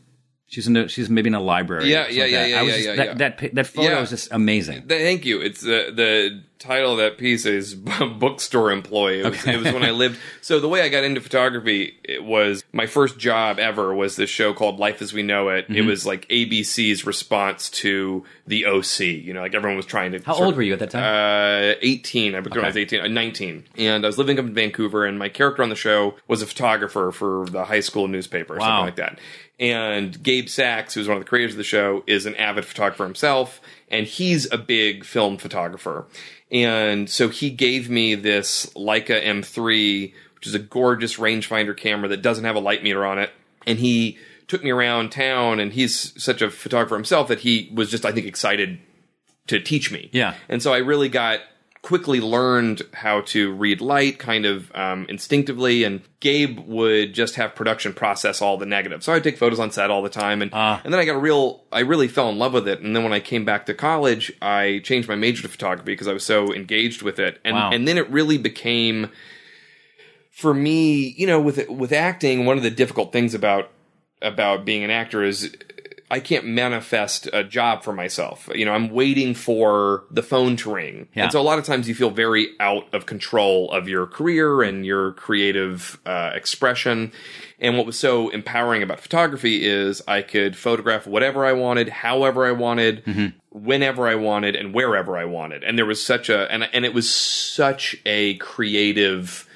She's in a, she's maybe in a library. Yeah, or yeah, like yeah, that. yeah, I was yeah, just, yeah, that, yeah. that that photo Yeah. was just amazing. Th- Thank you. It's the the title of that piece is [LAUGHS] bookstore employee. It was, it was when I lived. So the way I got into photography it was my first job ever was this show called Life as We Know It. It Mhm. was like ABC's response to the OC. You know, like everyone was trying to. How old of- were you at that time? Uh, 18. I it when I was 18, uh, 19. And I was living up in Vancouver, and my character on the show was a photographer for the high school newspaper or Wow. something like that. And Gabe Sachs, who's one of the creators of the show, is an avid photographer himself, and he's a big film photographer. And so he gave me this Leica M3, which is a gorgeous rangefinder camera that doesn't have a light meter on it. And he took me around town, and he's such a photographer himself that he was just, I think, excited to teach me. Yeah. And so I really got quickly learned how to read light kind of um, instinctively and gabe would just have production process all the negatives so i'd take photos on set all the time and, Ah. and then i got a real i really fell in love with it and then when i came back to college i changed my major to photography because i was so engaged with it and, Wow. and then it really became for me, you know, with with acting, one of the difficult things about about being an actor is I can't manifest a job for myself. You know, I'm waiting for the phone to ring. Yeah. And so a lot of times you feel very out of control of your career and your creative uh, expression. And what was so empowering about photography is I could photograph whatever I wanted, however I wanted, whenever I wanted, and wherever I wanted. And there was such a and and it was such a creative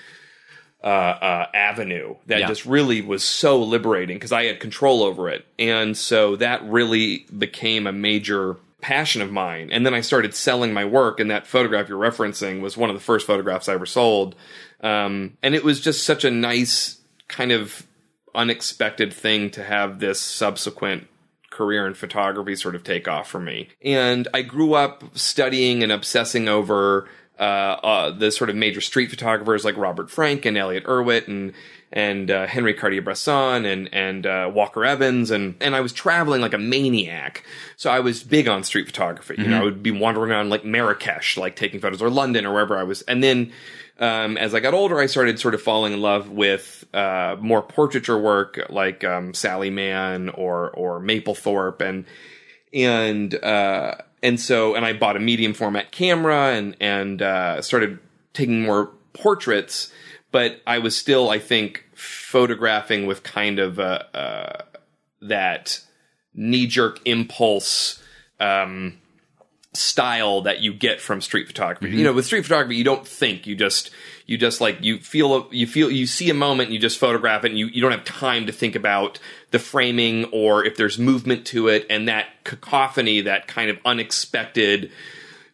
uh, uh, avenue that Yeah. just really was so liberating because I had control over it. And so that really became a major passion of mine. And then I started selling my work, and that photograph you're referencing was one of the first photographs I ever sold. Um, and it was just such a nice, kind of unexpected thing to have this subsequent career in photography sort of take off for me. And I grew up studying and obsessing over uh, uh, the sort of major street photographers like Robert Frank and Elliott Erwitt and and uh, Henry Cartier-Bresson and and uh, Walker Evans and and I was traveling like a maniac. So I was big on street photography. You know, I would be wandering around like Marrakesh, like taking photos, or London, or wherever I was. And then um, as I got older, I started sort of falling in love with uh, more portraiture work, like um, Sally Mann or or Mapplethorpe, and and uh, and so and I bought a medium format camera and and uh, started taking more portraits, but I was still, I think, photographing with kind of uh, that knee jerk impulse. Um, style that you get from street photography. Mm-hmm. You know, with street photography, you don't think. You just you just like you feel you feel you see a moment you just photograph it and you, you don't have time to think about the framing or if there's movement to it and that cacophony, that kind of unexpected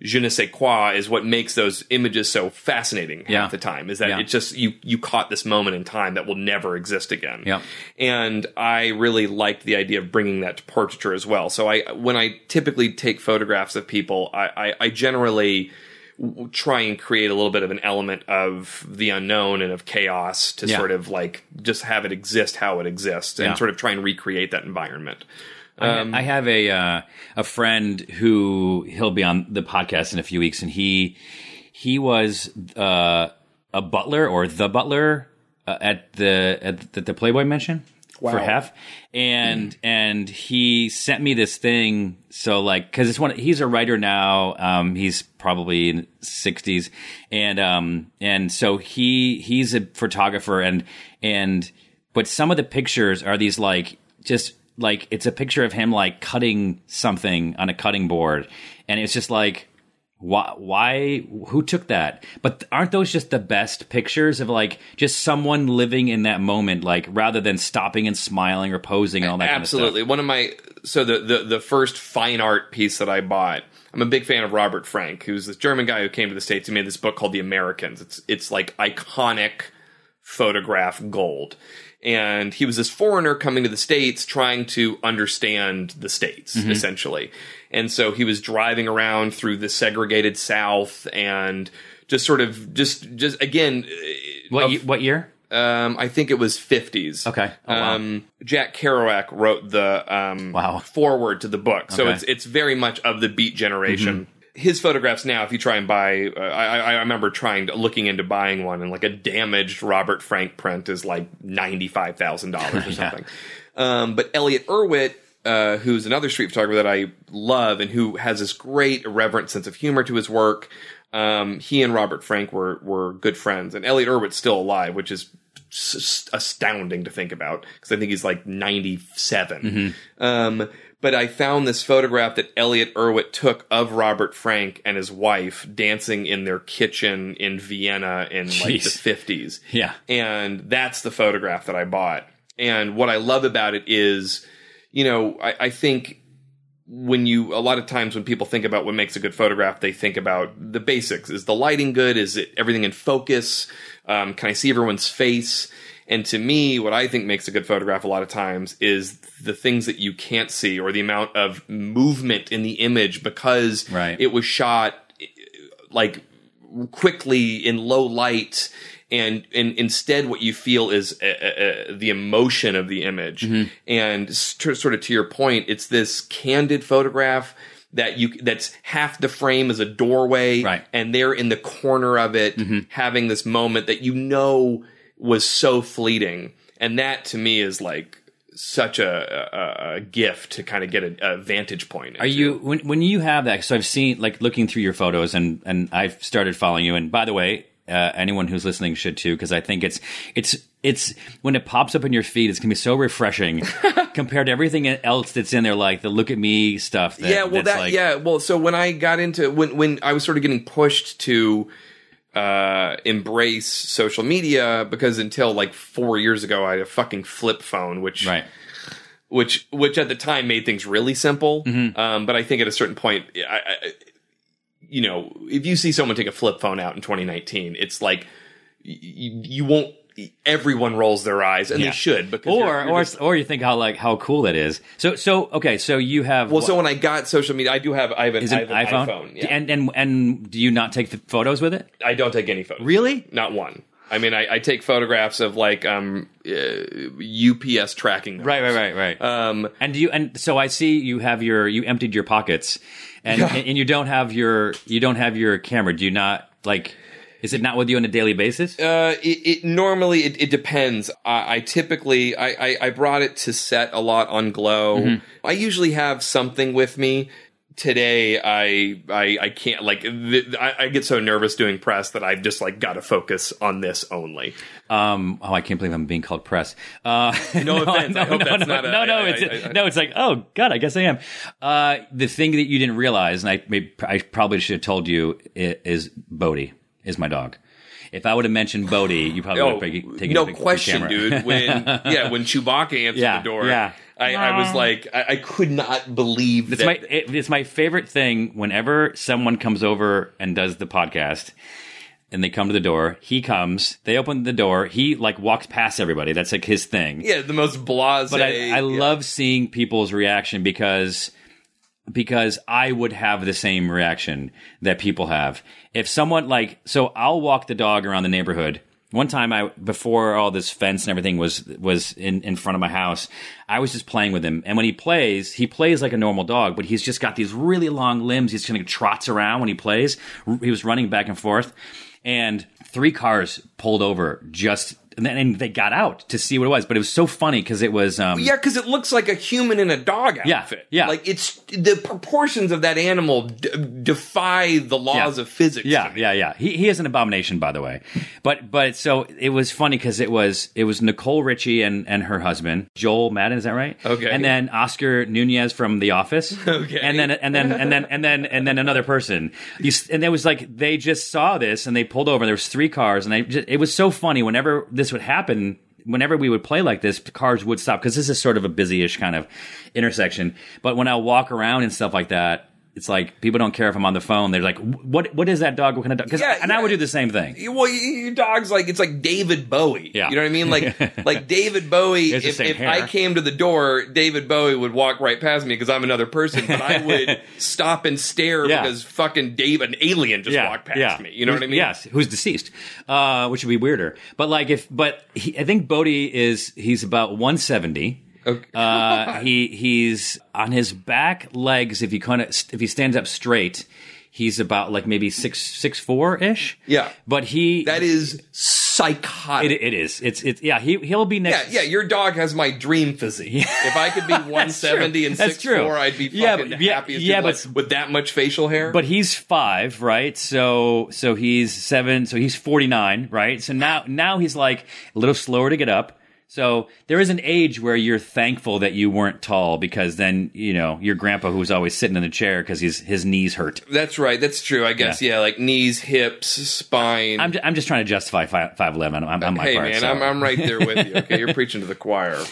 je ne sais quoi is what makes those images so fascinating half Yeah. the time is that Yeah. it just you you caught this moment in time that will never exist again Yeah. and I really liked the idea of bringing that to portraiture as well. So I, when I typically take photographs of people, I, I, I generally try and create a little bit of an element of the unknown and of chaos to Yeah. sort of like just have it exist how it exists and Yeah. sort of try and recreate that environment. I, I have a uh, a friend who he'll be on the podcast in a few weeks, and he he was uh, a butler or the butler uh, at the at the Playboy Mansion for Wow. half, and and he sent me this thing. So like, because it's one, he's a writer now. Um, he's probably in sixties, and um, and so he he's a photographer, and and but some of the pictures are these like just like it's a picture of him like cutting something on a cutting board and it's just like why why who took that but aren't those just the best pictures of like just someone living in that moment like rather than stopping and smiling or posing and all that Absolutely. One of my so the, the the first fine art piece that I bought. I'm a big fan of Robert Frank, who's this German guy who came to the states. He made this book called The Americans. It's it's like iconic photograph gold. And he was this foreigner coming to the states trying to understand the states Mhm. essentially. And so he was driving around through the segregated South and just sort of just just again What of- what year? um, I think it was 50s. Okay. Oh, wow. um, Jack Kerouac wrote the um, Wow. forward to the book, so Okay. it's it's very much of the Beat generation. Mm-hmm. His photographs now, if you try and buy, uh, I, I remember trying to looking into buying one, and like a damaged Robert Frank print is like ninety five thousand dollars or [LAUGHS] Yeah. something. Um, but Elliott Erwitt, uh, who's another street photographer that I love and who has this great irreverent sense of humor to his work. Um, he and Robert Frank were were good friends, and Elliott Erwitt's still alive, which is astounding to think about because I think he's like ninety Um, but I found this photograph that Elliott Erwitt took of Robert Frank and his wife dancing in their kitchen in Vienna in like the fifties. Yeah. And that's the photograph that I bought. And what I love about it is, you know, I, I think when you a lot of times when people think about what makes a good photograph, they think about the basics. Is the lighting good? Is it everything in focus? Um, can I see everyone's face? And to me, what I think makes a good photograph a lot of times is the things that you can't see or the amount of movement in the image because Right. it was shot like quickly in low light and and instead what you feel is uh, uh, uh, the emotion of the image and s- to- sort of to your point it's this candid photograph that you that's half the frame is a doorway Right. and they're in the corner of it having this moment that you know was so fleeting and that to me is like such a, a, a gift to kind of get a, a vantage point Are you when when you have that? So I've seen like looking through your photos, and and I've started following you. And by the way, uh, anyone who's listening should too, because I think it's it's it's when it pops up in your feed, it's gonna be so refreshing [LAUGHS] compared to everything else that's in there, like the look at me stuff. That, yeah, well, that like, yeah, well, so when I got into when when I was sort of getting pushed to uh embrace social media because until like four years ago I had a fucking flip phone, which right. which which at the time made things really simple. Mm-hmm. Um, but I think at a certain point, I, I, you know, if you see someone take a flip phone out in 2019, it's like y- y- you won't. Everyone rolls their eyes, and Yeah. they should. Because Or you're- you're or just- or you think how like how cool that is. So so okay, so you have well, so when I got social media, I do have I have an, is I have an iPhone? iPhone yeah. And and and do you not take photos with it? I don't take any photos. Really? Not one. I mean, I, I take photographs of like um, uh, UPS tracking. Numbers. Right, right, right, right. Um, And do you and so I see you have your you emptied your pockets, and Yeah. and you don't have your you don't have your camera. Do you not like? Is it not with you on a daily basis? Uh, it, it normally it, it depends. I, I typically I, I I brought it to set a lot on Glow. Mm-hmm. I usually have something with me. Today I I I can't like th- I, I get so nervous doing press that I've just like got to focus on this only. Um, oh, I can't believe I'm being called press. Uh, [LAUGHS] [LAUGHS] No offense. I hope no, that's no, not a- no, no. I- I- it's I- no. It's like, oh God, I guess I am. Uh, the thing that you didn't realize, and I, may, I probably should have told you, is Bodie is my dog. If I would have mentioned Bodie, you probably would Oh, have taken taken no a pic- question, camera. dude. When [LAUGHS] yeah, when Chewbacca answered Yeah, the door, yeah. I, I was like, I, I could not believe It's that. my it, it's my favorite thing whenever someone comes over and does the podcast and they come to the door. He comes, they open the door. He like walks past everybody. That's like his thing. yeah, the most blase. But I, I yeah. love seeing people's reaction because because I would have the same reaction that people have. If someone like so I'll walk the dog around the neighborhood. One time I before all this fence and everything was was in, in front of my house, I was just playing with him. And when he plays, he plays like a normal dog, but he's just got these really long limbs. He's kind of trots around when he plays. He was running back and forth. And three cars pulled over just and then and they got out to see what it was. But it was so funny because it was um Yeah, because it looks like a human in a dog Yeah, outfit. yeah. like it's the proportions of that animal d- defy the laws Yeah. of physics. Yeah, yeah, yeah. He he is an abomination, by the way. But but so it was funny because it was it was Nicole Richie and and her husband Joel Madden. Is that right? Okay. And then Oscar Nunez from The Office. [LAUGHS] Okay. And then and then and then and then and then another person. You, and it was like they just saw this and they pulled over. and There was three cars, and I just, it was so funny. Whenever this would happen. Whenever we would play like this, cars would stop because this is sort of a busy-ish kind of intersection. But when I walk around and stuff like that, it's like people don't care if I'm on the phone. They're like, "What? What is that dog? What kind of dog?" 'Cause- Yeah, and I would do the same thing. Well, your dog's like it's like David Bowie. Yeah. You know what I mean? Like [LAUGHS] like David Bowie. It's If, if. I came to the door, David Bowie would walk right past me because I'm another person, but I would [LAUGHS] stop and stare Yeah. because fucking Dave, an alien, just walked past me. You know what I mean? Yes, who's deceased, uh, which would be weirder. But like if, but he, I think Bodie is he's about 170. Okay. Uh, he he's on his back legs. If he kind of if he stands up straight, he's about like maybe six six four ish. Yeah. but he That is psychotic. it, it is. It's it's yeah. He he'll be next. yeah, yeah. your dog has my dream physique. If I could be [LAUGHS] 170 and That's 6'4, true. I'd be Yeah, fucking but- yeah, happy yeah, but- Like, with that much facial hair. But he's five, right? So so he's seven. So he's forty nine, right? So now now he's like a little slower to get up. So there is an age where you're thankful that you weren't tall because then you know your grandpa who was always sitting in the chair because his his knees hurt. That's right. That's true. I guess. Yeah, like knees, hips, spine. I'm, ju- I'm just trying to justify five five eleven on, my hey part. man, so. I'm, I'm right there with you. Okay, you're [LAUGHS] preaching to the choir.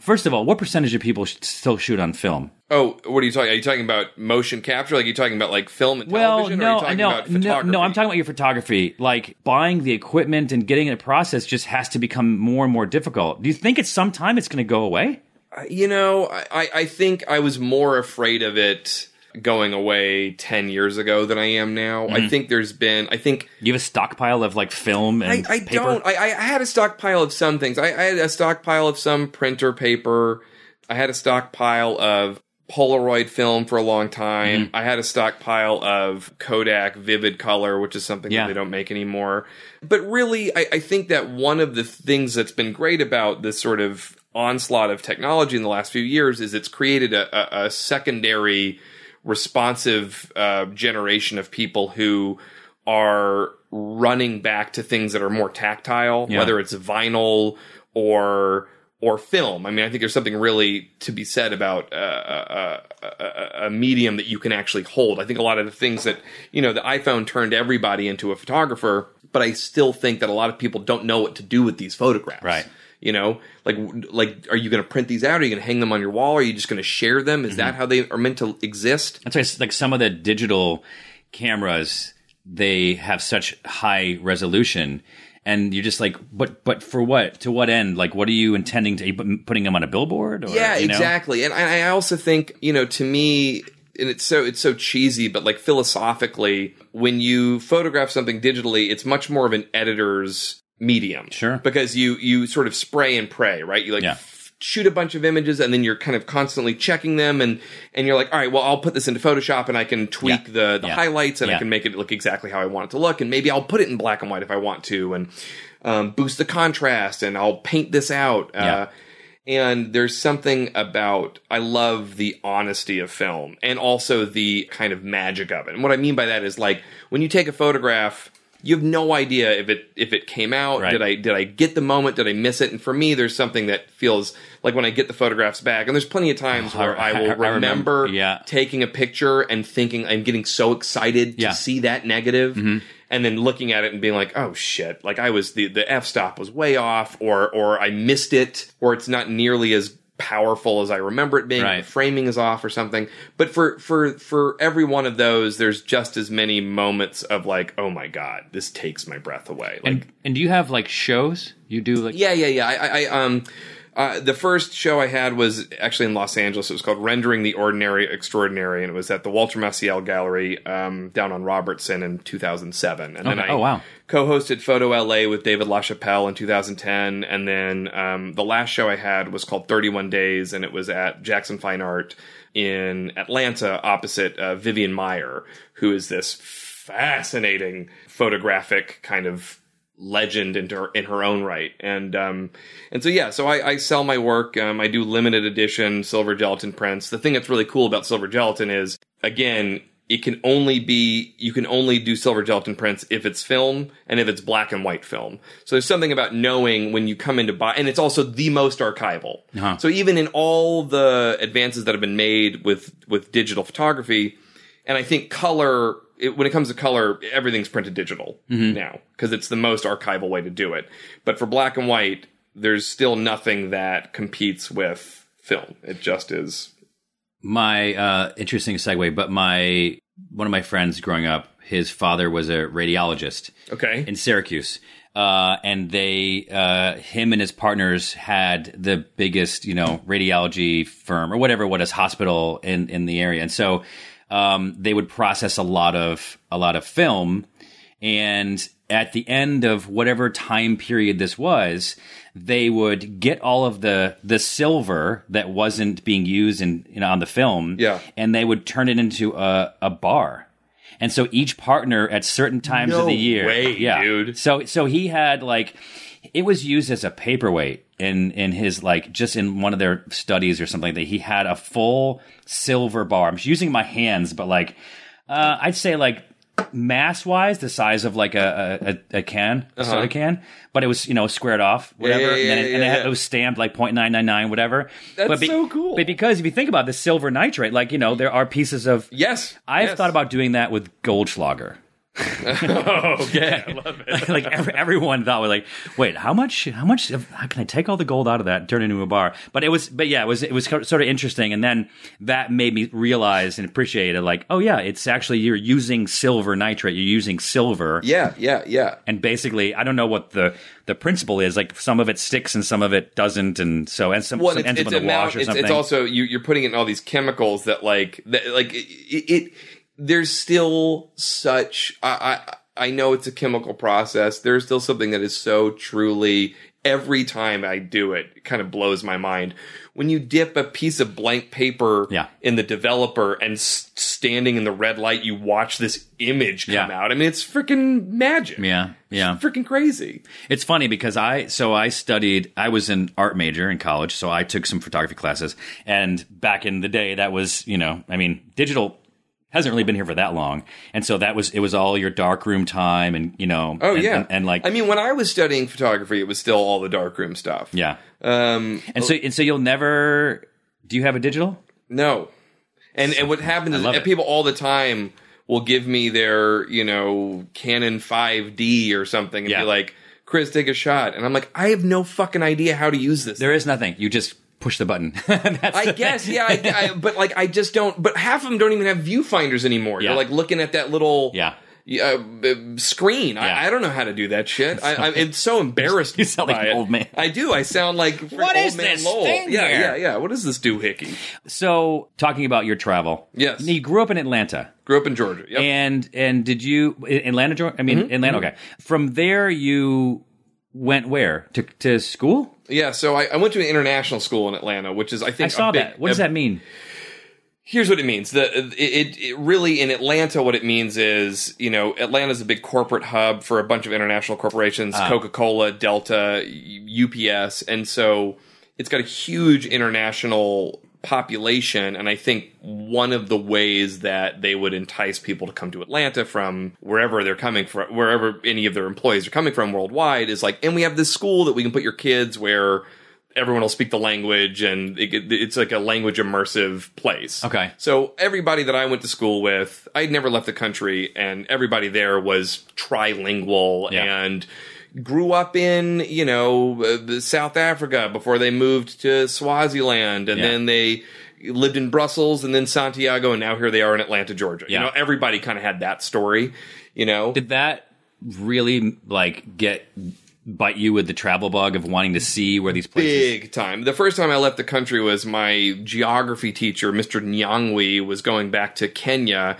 First of all, what percentage of people still shoot on film? Oh, what are you talking? Are you talking about motion capture? Like you talking about like film and Well, television? or are no, you talking no, about no, no. I'm talking about your photography. Like buying the equipment and getting it processed just has to become more and more difficult. Do you think at some time it's going to go away? Uh, you know, I- I think I was more afraid of it going away 10 years ago than I am now. I Mhm. think there's been, I think. You have a stockpile of like film and I, I paper? don't. I, I had a stockpile of some things. I, I had a stockpile of some printer paper. I had a stockpile of Polaroid film for a long time. Mm-hmm. I had a stockpile of Kodak Vivid Color, which is something Yeah. that they don't make anymore. But really, I, I think that one of the things that's been great about this sort of onslaught of technology in the last few years is it's created a, a, a secondary responsive uh, generation of people who are running back to things that are more tactile, Yeah. whether it's vinyl or or film. I mean, I think there's something really to be said about uh, a, a, a medium that you can actually hold. I think a lot of the things that you know, the iPhone turned everybody into a photographer, but I still think that a lot of people don't know what to do with these photographs. Right. You know, like like, are you going to print these out? Are you going to hang them on your wall? Are you just going to share them? Is Mm-hmm. that how they are meant to exist? That's why it's like some of the digital cameras they have such high resolution, and you're just like, but but for what? To what end? Like, what are you intending to are you putting them on a billboard? Or, yeah, you know? exactly. And I, I also think you know, to me, and it's so it's so cheesy, but like philosophically, when you photograph something digitally, it's much more of an editor's medium. Sure. because you you sort of spray and pray, right? You like. Yeah. f- shoot a bunch of images and then you're kind of constantly checking them and and you're like all right well I'll put this into Photoshop and I can tweak Yeah. the the Yeah. highlights and I can make it look exactly how I want it to look and maybe I'll put it in black and white if I want to and um, boost the contrast and I'll paint this out uh, and there's something about I love the honesty of film and also the kind of magic of it. And what I mean by that is like when you take a photograph, you have no idea if it if it came out. Right. Did I did I get the moment? Did I miss it? And for me, there's something that feels like when I get the photographs back, and there's plenty of times where oh, I, I- will [LAUGHS] I remember, remember, yeah. taking a picture and thinking I'm getting so excited to Yeah. see that negative, mm-hmm. and then looking at it and being like, oh shit, like I was the the f stop was way off, or or I missed it, or it's not nearly as powerful as I remember it being. Right. The framing is off or something. But for for for every one of those, there's just as many moments of like, oh my god, this takes my breath away. Like, And and do you have like shows? You do like yeah, yeah, yeah. I, I, I um. Uh, the first show I had was actually in Los Angeles. It was called "Rendering the Ordinary Extraordinary," and it was at the Walter Maciel Gallery um, down on Robertson in 2007. And then I Oh, wow. co-hosted Photo LA with David LaChapelle in 2010. And then um, the last show I had was called 31 Days, and it was at Jackson Fine Art in Atlanta, opposite uh, Vivian Maier, who is this fascinating photographic kind of legend in her in her own right. And um, and so yeah, so I, I sell my work. Um, I do limited edition silver gelatin prints. The thing that's really cool about silver gelatin is again. It can only be you can only do silver gelatin prints if it's film and if it's black and white film. So there's something about knowing when you come in to buy, and it's also the most archival. Uh-huh. So even in all the advances that have been made with with digital photography, and I think color it, when it comes to color, everything's printed digital now because it's the most archival way to do it. But for black and white, there's still nothing that competes with film. It just is. my uh, interesting segue, but my one of my friends growing up, his father was a radiologist Okay. in Syracuse, uh, and they, uh, him and his partners had the biggest, you know, radiology firm or whatever, what is hospital in in the area, and so um, they would process a lot of a lot of film, and at the end of whatever time period this was, they would get all of the the silver that wasn't being used in know, on the film, Yeah. and they would turn it into a, a bar. And so each partner at certain times No of the year, way, yeah, dude. So so he had like it was used as a paperweight in in his like just in one of their studies or something that. He had a full silver bar. I'm using my hands, but like uh, I'd say like mass wise, the size of like a a, a can, a soda can, but it was you know squared off, whatever, Uh-huh. yeah, and then yeah, it, and it, had, it was stamped like 0.999, whatever. That's but so cool. But because if you think about the silver nitrate, like you know there are pieces of Yes, I've yes. thought about doing that with Goldschlager. [LAUGHS] okay, I love it. [LAUGHS] like every, everyone thought was like, wait, how much? How much? How can I take all the gold out of that and turn it into a bar? But it was, but yeah, it was it was sort of interesting, and then that made me realize and appreciate it. Like, oh yeah, it's actually you're using silver nitrate. You're using silver. Yeah, yeah, yeah. And basically, I don't know what the the principle is. Like, some of it sticks and some of it doesn't, and so and some, Well, some it's, ends it's up in the amount- wash or it's, something. it's also you, you're putting it in all these chemicals that like that like it. it there's still such. I, I I know it's a chemical process. There's still something that is so truly. Every time I do it, it kind of blows my mind. When you dip a piece of blank paper Yeah. in the developer and s- standing in the red light, you watch this image come Yeah. out. I mean, it's freaking magic. yeah, yeah. Freaking crazy. It's funny because I so I studied I was an art major in college, so I took some photography classes. And back in the day that was, you know, I mean, digital hasn't really been here for that long. And so that was it was all your darkroom time and, you know, Oh and, yeah, and, and like I mean, when I was studying photography, it was still all the darkroom stuff. yeah. Um, And so and so you'll never do you have a digital? no, and and what happens is it. people all the time will give me their you know Canon 5D or something and Yeah. be like, "Chris, take a shot," and I'm like, I have no fucking idea how to use this. There is nothing. You just push the button. [LAUGHS] I guess, yeah, I, I, but like, I just don't. But half of them don't even have viewfinders anymore. Yeah. You're like looking at that little Yeah. uh, uh, screen. Yeah. I, I don't know how to do that shit. I, I, [LAUGHS] it's so embarrassed. You sound like an old man. I do. I sound like What old is man this Lowell. thing yeah, here? yeah, yeah. What is this doohickey? So talking about your travel. Yes. You grew up in Atlanta. Grew up in Georgia. Yep. And and did you in Atlanta, Georgia? I mean, Mm-hmm. Atlanta. Okay. From there, you went where to to school? Yeah. So I, I went to an international school in Atlanta, which is I think I saw big- that. What does a- that mean? Here's what it means. The it, it, it really in Atlanta, what it means is you know Atlanta's a big corporate hub for a bunch of international corporations, Ah. Coca Cola, Delta, UPS, and so it's got a huge international population. And I think one of the ways that they would entice people to come to Atlanta from wherever they're coming from, wherever any of their employees are coming from worldwide, is like, and we have this school that we can put your kids where everyone will speak the language and it, it's like a language immersive place. Okay. So everybody that I went to school with, I'd never left the country and everybody there was trilingual Yeah. and grew up in, you know, uh, South Africa before they moved to Swaziland and Yeah. then they lived in Brussels and then Santiago and now here they are in Atlanta, Georgia. Yeah. You know, everybody kind of had that story, you know. Did that really like get bite you with the travel bug of wanting to see where these places? Big time. The first time I left the country was my geography teacher, Mr. Nyangwi, was going back to Kenya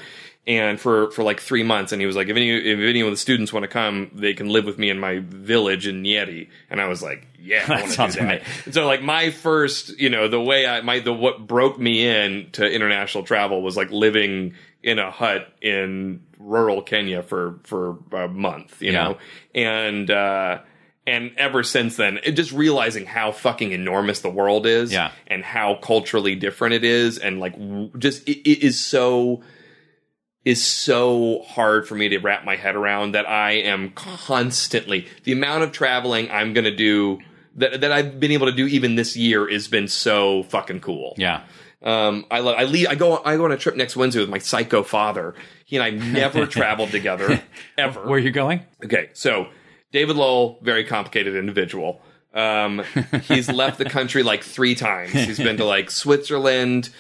and for, for like three months and he was like, if any if any of the students want to come, they can live with me in my village in Nyeri. And I was like, yeah, I That sounds do that. amazing. So like my first, you know, the way I my the what broke me in to international travel was like living in a hut in rural Kenya for for a month, you Yeah. know. And uh and ever since then, it, just realizing how fucking enormous the world is, Yeah. and how culturally different it is, and like w- just it, it is so is so hard for me to wrap my head around that I am constantly the amount of traveling I'm going to do that that I've been able to do even this year has been so fucking cool. Yeah. Um, I lo- I leave, I go I go on a trip next Wednesday with my psycho father. He and I never [LAUGHS] traveled together ever. Where you going? Okay, so David Lowell, very complicated individual. Um, he's left the country like three times. He's been to like Switzerland,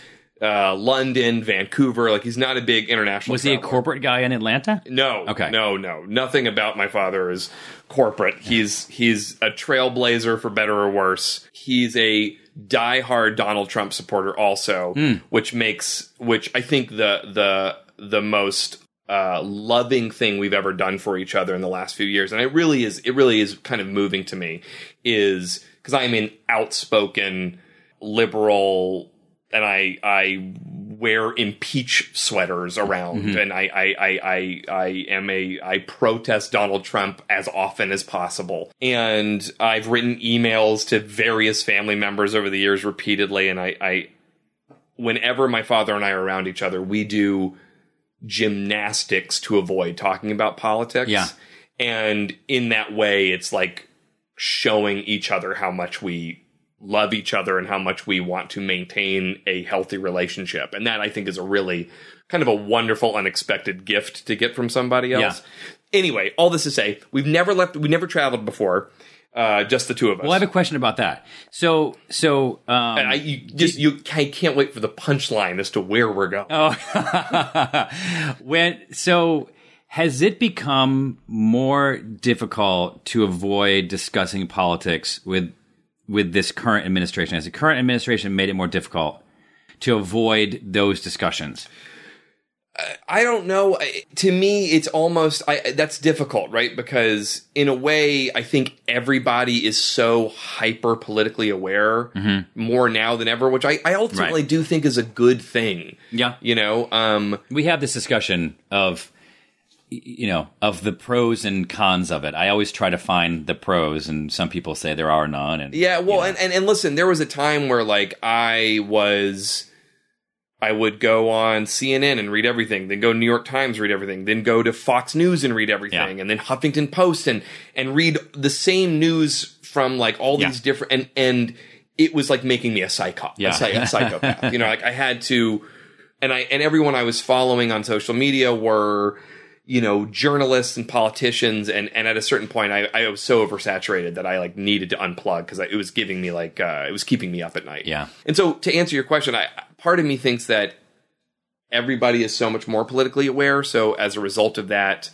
uh, London, Vancouver. Like he's not a big international. Was he a corporate guy in Atlanta? No. Okay. No, no. Nothing about my father is corporate. He's he's a trailblazer for better or worse. He's a diehard Donald Trump supporter also, Hmm. which makes which I think the the the most uh, loving thing we've ever done for each other in the last few years, and it really is it really is kind of moving to me, is because I'm an outspoken liberal and I I wear impeach sweaters around, Mhm. and I, I, I, I, I am a I protest Donald Trump as often as possible, and I've written emails to various family members over the years repeatedly, and I, I whenever my father and I are around each other, we do gymnastics to avoid talking about politics. Yeah. And in that way, it's like showing each other how much we love each other and how much we want to maintain a healthy relationship. And that I think is a really kind of a wonderful, unexpected gift to get from somebody else. Anyway, all this to say, we've never left, we never traveled before. Uh, just the two of us. Well, I have a question about that. So, so um, and I, you just you I can't wait for the punchline as to where we're going. Oh, [LAUGHS] when so has it become more difficult to avoid discussing politics with with this current administration? as the current administration made it more difficult to avoid those discussions? I don't know. To me, it's almost I, that's difficult, right? Because in a way, I think everybody is so hyper politically aware Mhm. more now than ever, which I, I ultimately Right. do think is a good thing. Yeah. You know, um, we have this discussion of you know of the pros and cons of it. I always try to find the pros, and some people say there are none. And Yeah, well, and, and and listen, there was a time where like I was, I would go on CNN and read everything, then go New York Times read everything, then go to Fox News and read everything, and then Huffington Post and and read the same news from like all these different and and it was like making me a psycho, Yeah. a, a [LAUGHS] psychopath. you know, like I had to, and I and everyone I was following on social media were you know journalists and politicians and and at a certain point i, I was so oversaturated that i like needed to unplug because it was giving me like uh, it was keeping me up at night Yeah. and so to answer your question i part of me thinks that everybody is so much more politically aware so as a result of that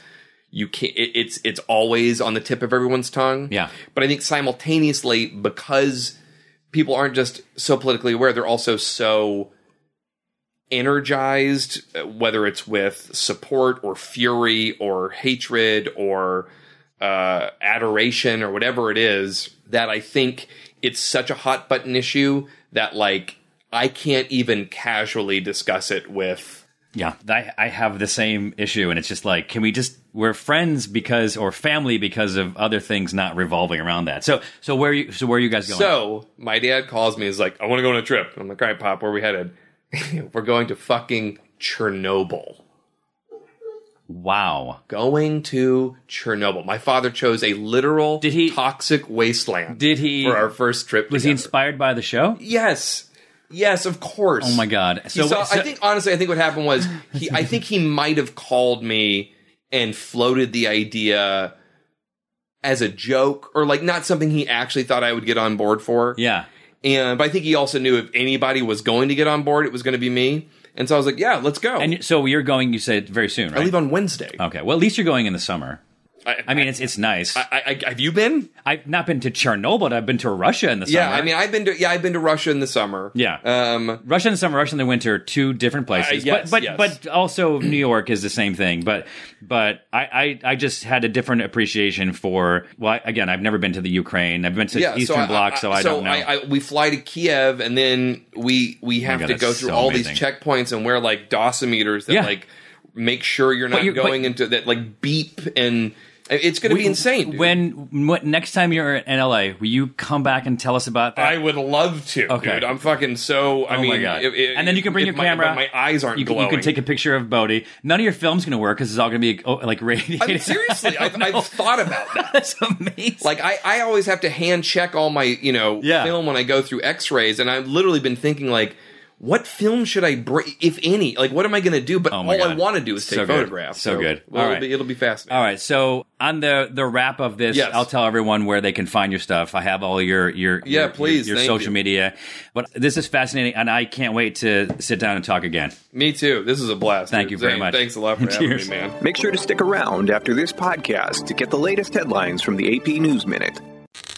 you can't it, it's it's always on the tip of everyone's tongue Yeah. but i think simultaneously because people aren't just so politically aware they're also so energized, uh, whether it's with support or fury or hatred or uh, adoration or whatever it is, that I think it's such a hot button issue that like I can't even casually discuss it with. Yeah, I, I have the same issue, and it's just like, can we just we're friends because or family because of other things not revolving around that. So, so where you so where are you guys going? So my dad calls me. He's like, "I want to go on a trip." I'm like, "All right, pop, where we headed?" [LAUGHS] We're going to fucking Chernobyl. Wow. Going to Chernobyl. My father chose a literal Did he- toxic wasteland. Did he for our first trip? was he inspired by the show? Yes. Yes, of course. Oh my god! He saw, I think honestly, I think what happened was [LAUGHS] he. I think he might have called me and floated the idea as a joke or like not something he actually thought I would get on board for. yeah, And but I think he also knew if anybody was going to get on board, it was going to be me. And so I was like, yeah, let's go. and so you're going. You said very soon, I leave on Wednesday. okay. Well, at least you're going in the summer. I, I mean, it's it's nice. I, I, have you been? I've not been to Chernobyl, but I've been to Russia in the summer. Yeah, I mean, I've been to yeah, I've been to Russia in the summer. Yeah. Um, Russia in the summer, Russia in the winter, two different places. Uh, yes, but but yes. but also New York is the same thing. But but I, I I just had a different appreciation for well again I've never been to the Ukraine. I've been to yeah, Eastern so Bloc, I, so I don't know. I, I, we fly to Kiev, and then we we have God, to go through so all amazing. these checkpoints and wear like dosimeters that Yeah. like make sure you're not you- but- going into that like beep and it's going to be insane. dude. When what, next time you're in LA, will you come back and tell us about that? I would love to, Okay. dude. I'm fucking so. I oh mean, my god! if- if- and then you can bring your my- camera. My, eyes aren't you glowing. you can take a picture of Bodie. None of your film's going to work because it's all going to be oh, like radiated. I mean, seriously, I've, [LAUGHS] I've thought about that. [LAUGHS] That's amazing. Like I, I always have to hand check all my, you know, Yeah. film when I go through X-rays, and I've literally been thinking like, what film should I bring, if any? Like, what am I going to do? But Oh all my I want to do is take So good. photographs. So good. Well, All it'll, be, it'll be fascinating. All right. So on the the wrap of this, Yes. I'll tell everyone where they can find your stuff. I have all your your Yeah, your, please, your, your social you. media. But this is fascinating, and I can't wait to sit down and talk again. Me too. This is a blast. Thank dude. you very Zane, much. Thanks a lot for having Cheers. me, man. Make sure to stick around after this podcast to get the latest headlines from the AP News Minute.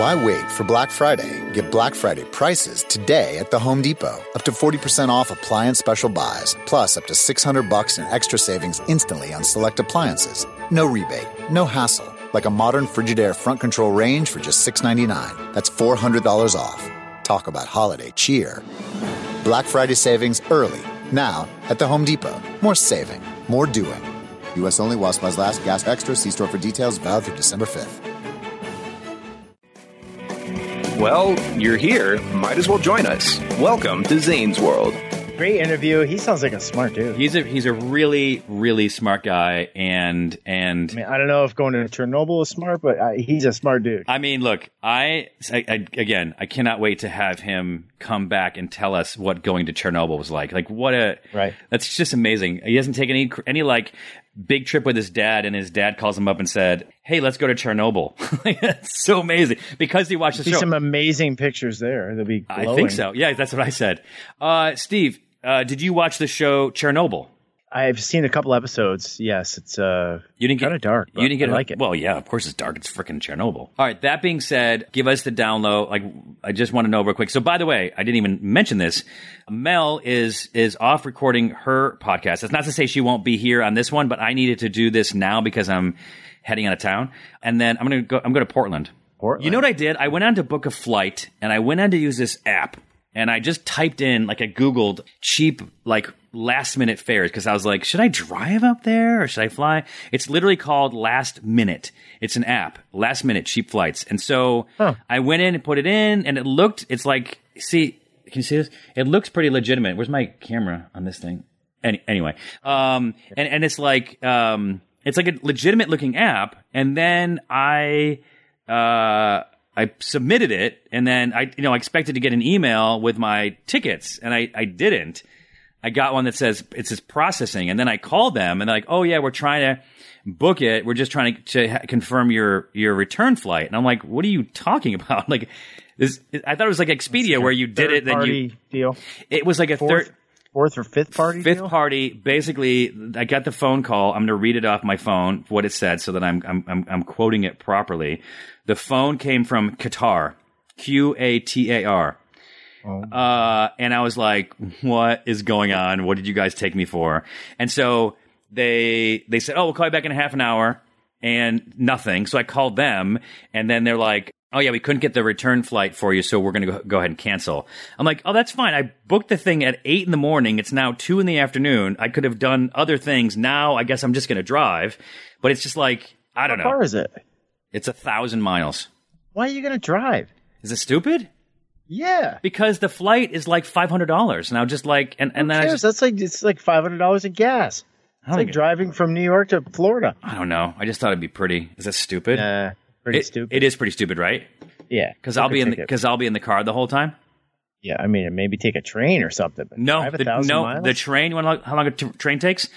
Why wait for Black Friday? Get Black Friday prices today at the Home Depot. Up to 40% off appliance special buys, plus up to 600 bucks in extra savings instantly on select appliances. No rebate, no hassle. Like a modern Frigidaire front control range for just 699. That's $400 off. Talk about holiday cheer. Black Friday savings early. Now at the Home Depot. More saving, more doing. U.S. only supplies last. Gas extra. See store for details. Valid through December 5th. Well, you're here. Might as well join us. Welcome to Zane's World. Great interview. He sounds like a smart dude. He's a he's a really really smart guy, and and I mean, I don't know if going to Chernobyl is smart, but uh, he's a smart dude. I mean, look, I, I, I again, I cannot wait to have him come back and tell us what going to Chernobyl was like. Like, what a right. That's just amazing. He hasn't taken any any like big trip with his dad, and his dad calls him up and said, "Hey, let's go to Chernobyl." [LAUGHS] That's so amazing because he watched the See show. some amazing pictures there. They'll be. I think so. Yeah, that's what I said. Uh, Steve, uh, did you watch the show Chernobyl? I've seen a couple episodes. Yes, it's uh, You didn't get kind of dark. You didn't get I like it. Well, yeah, of course it's dark. It's freaking Chernobyl. All right. That being said, give us the download. Like, I just want to know real quick. So, by the way, I didn't even mention this. Mel is is off recording her podcast. That's not to say she won't be here on this one, but I needed to do this now because I'm heading out of town, and then I'm gonna go. I'm going to Portland. Portland. You know what I did? I went on to book a flight, and I went on to use this app, and I just typed in like I googled cheap like last minute fares because I was like, should I drive up there or should I fly? It's literally called Last Minute. It's an app, Last Minute cheap flights, and so I went in and put it in, and it looked. It's like see. Can you see this? It looks pretty legitimate. Where's my camera on this thing? Any, anyway, um, and and it's like um, it's like a legitimate looking app, and then I uh, I submitted it, and then I you know I expected to get an email with my tickets, and I I didn't. I got one that says it says processing, and then I called them, and they're like, "Oh yeah, we're trying to book it. We're just trying to, to ha- confirm your your return flight." And I'm like, "What are you talking [LAUGHS] about?" Like, this, I thought it was like Expedia where you did it, then you deal. it was like a Fourth, third fourth or fifth party. fifth deal? party. Basically, I got the phone call. I'm going to read it off my phone what it said so that I'm I'm I'm, I'm quoting it properly. The phone came from Qatar, Q A T A R. Uh, and I was like, "What is going on? What did you guys take me for?" And so they they said, "Oh, we'll call you back in a half an hour," and nothing. So I called them, and then they're like, "Oh yeah, we couldn't get the return flight for you, so we're going to go, ahead and cancel." I'm like, "Oh, that's fine. I booked the thing at eight in the morning. It's now two in the afternoon. I could have done other things. Now I guess I'm just going to drive." But it's just like I don't How know. far is it? It's a thousand miles. Why are you going to drive? Is it stupid? Yeah. Because the flight is like five hundred dollars. Now, just like and and then I, Cares? just, That's like it's like five hundred dollars of gas. It's like driving from New York to Florida. I don't know. I just thought it'd be pretty. Is that stupid? Nah, pretty It- stupid. It is pretty stupid, right? yeah, Because I'll be in because I'll be in the car the whole time. yeah. I mean, maybe take a train or something. But No, the, no, miles? the train. You know how long a t- train takes?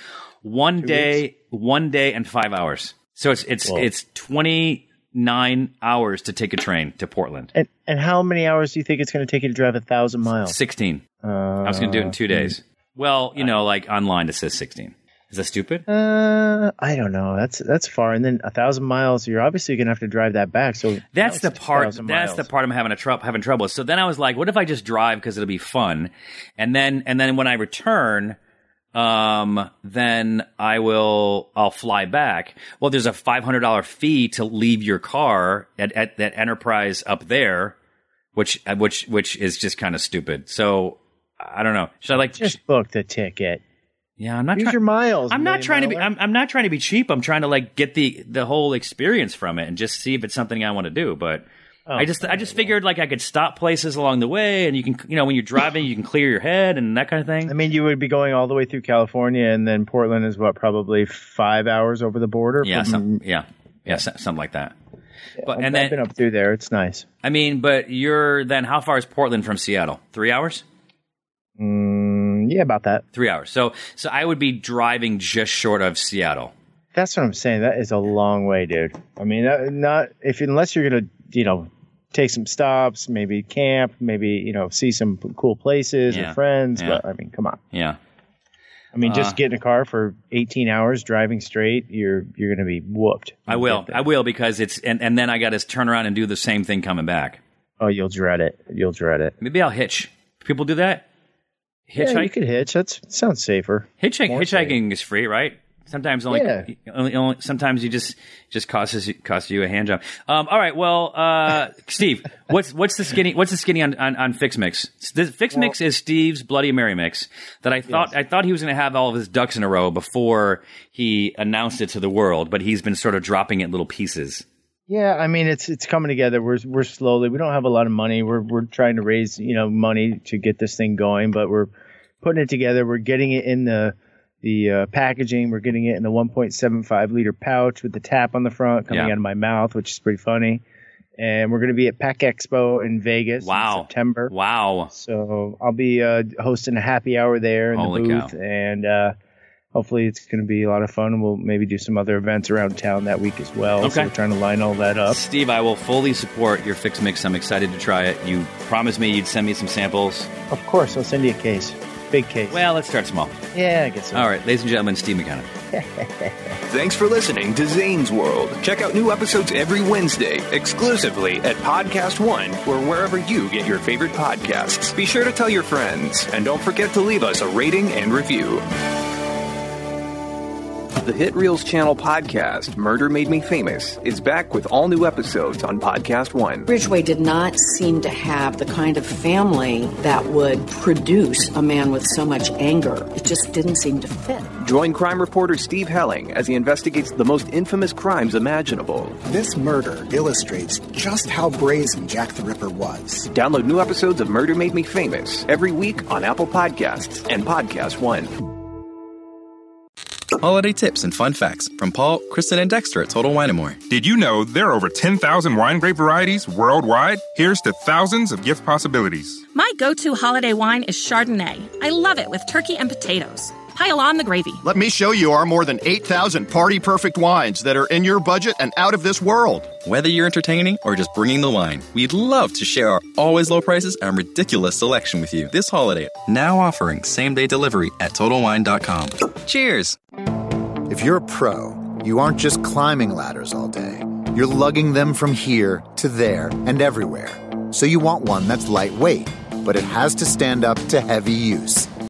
One day, one day and five hours. So it's it's Whoa. it's twenty nine hours to take a train to Portland. And and how many hours do you think it's going to take you to drive a thousand miles? Sixteen. Uh, I was going to do it in two days. Well, you know, like online it says sixteen. Is that stupid? Uh, I don't know. That's that's far. And then a thousand miles. You're obviously going to have to drive that back. So That's now the part. That's miles. the part I'm having a tr- having trouble. So then I was like, what if I just drive because it'll be fun, and then and then when I return, um, then I will I'll fly back. Well, there's a five hundred dollar fee to leave your car at at that Enterprise up there, which which which is just kind of stupid. So I don't know. Should I like? Just book the ticket. yeah, I'm not Use trying. your miles. I'm not trying to be. I'm, I'm not trying to be cheap. I'm trying to like get the the whole experience from it and just see if it's something I want to do. But Oh, I just I just figured like I could stop places along the way, and you can you know when you're driving you can clear your head and that kind of thing. I mean, you would be going all the way through California, and then Portland is what probably five hours over the border. yeah, from- some, yeah, yeah, so- something like that. But I've and been up through there. It's nice. I mean, but you're then how far is Portland from Seattle? Three hours. Mm, yeah, about that. Three hours. So so I would be driving just short of Seattle. That's what I'm saying. That is a long way, dude. I mean, not if unless you're gonna, you know, take some stops, maybe camp, maybe you know, see some p- cool places Yeah. or friends. Yeah. But I mean, come on. Yeah. I mean, just Uh, get in a car for 18 hours driving straight. You're you're gonna be whooped. I will. I will because it's and, and then I got to turn around and do the same thing coming back. Oh, you'll dread it. You'll dread it. Maybe I'll hitch. People do that. Yeah, you could hitch. That sounds safer. Hitchhike, More hitchhiking is free, right? Sometimes only, Yeah. only, only sometimes you just just costs you- costs you a hand job. Um, all right, well, uh, [LAUGHS] Steve, what's what's the skinny what's the skinny on on, on Fix Mix? The Fix Mix is Steve's Bloody Mary mix that I thought I thought he was going to have all of his ducks in a row before he announced it to the world, but he's been sort of dropping it in little pieces. Yeah, I mean it's it's coming together. We're we're slowly. We don't have a lot of money. We're we're trying to raise you know money to get this thing going, but we're putting it together. We're getting it in the the uh, packaging. We're getting it in the 1.75 liter pouch with the tap on the front coming Yeah. out of my mouth, which is pretty funny. And we're going to be at Pack Expo in Vegas Wow. in September. Wow. So I'll be uh, hosting a happy hour there in Holy the cow. booth, and uh, hopefully it's going to be a lot of fun. And we'll maybe do some other events around town that week as well. Okay. So we're trying to line all that up. Steve, I will fully support your Fix Mix. I'm excited to try it. You promised me you'd send me some samples. Of course, I'll send you a case, big case. Well, let's start small. yeah, I guess so. All right, ladies and gentlemen, Steve McKenna. [LAUGHS] Thanks for listening to Zane's World. Check out new episodes every Wednesday, exclusively at Podcast One or wherever you get your favorite podcasts. Be sure to tell your friends, and don't forget to leave us a rating and review. The Hit Reelz Channel podcast, Murder Made Me Famous, is back with all new episodes on Podcast One. Ridgway did not seem to have the kind of family that would produce a man with so much anger. It just didn't seem to fit. Join crime reporter Steve Helling as he investigates the most infamous crimes imaginable. This murder illustrates just how brazen Jack the Ripper was. Download new episodes of Murder Made Me Famous every week on Apple Podcasts and Podcast One. Holiday tips and fun facts from Paul, Kristen, and Dexter at Total Wine & More. Did you know there are over 10,000 wine grape varieties worldwide? Here's to thousands of gift possibilities. My go to holiday wine is Chardonnay. I love it with turkey and potatoes. Pile on the gravy. Let me show you our more than 8,000 party perfect wines that are in your budget and out of this world. Whether you're entertaining or just bringing the wine, we'd love to share our always low prices and ridiculous selection with you this holiday. Now offering same day delivery at TotalWine.com. Cheers! If you're a pro, you aren't just climbing ladders all day. You're lugging them from here to there and everywhere. So you want one that's lightweight, but it has to stand up to heavy use.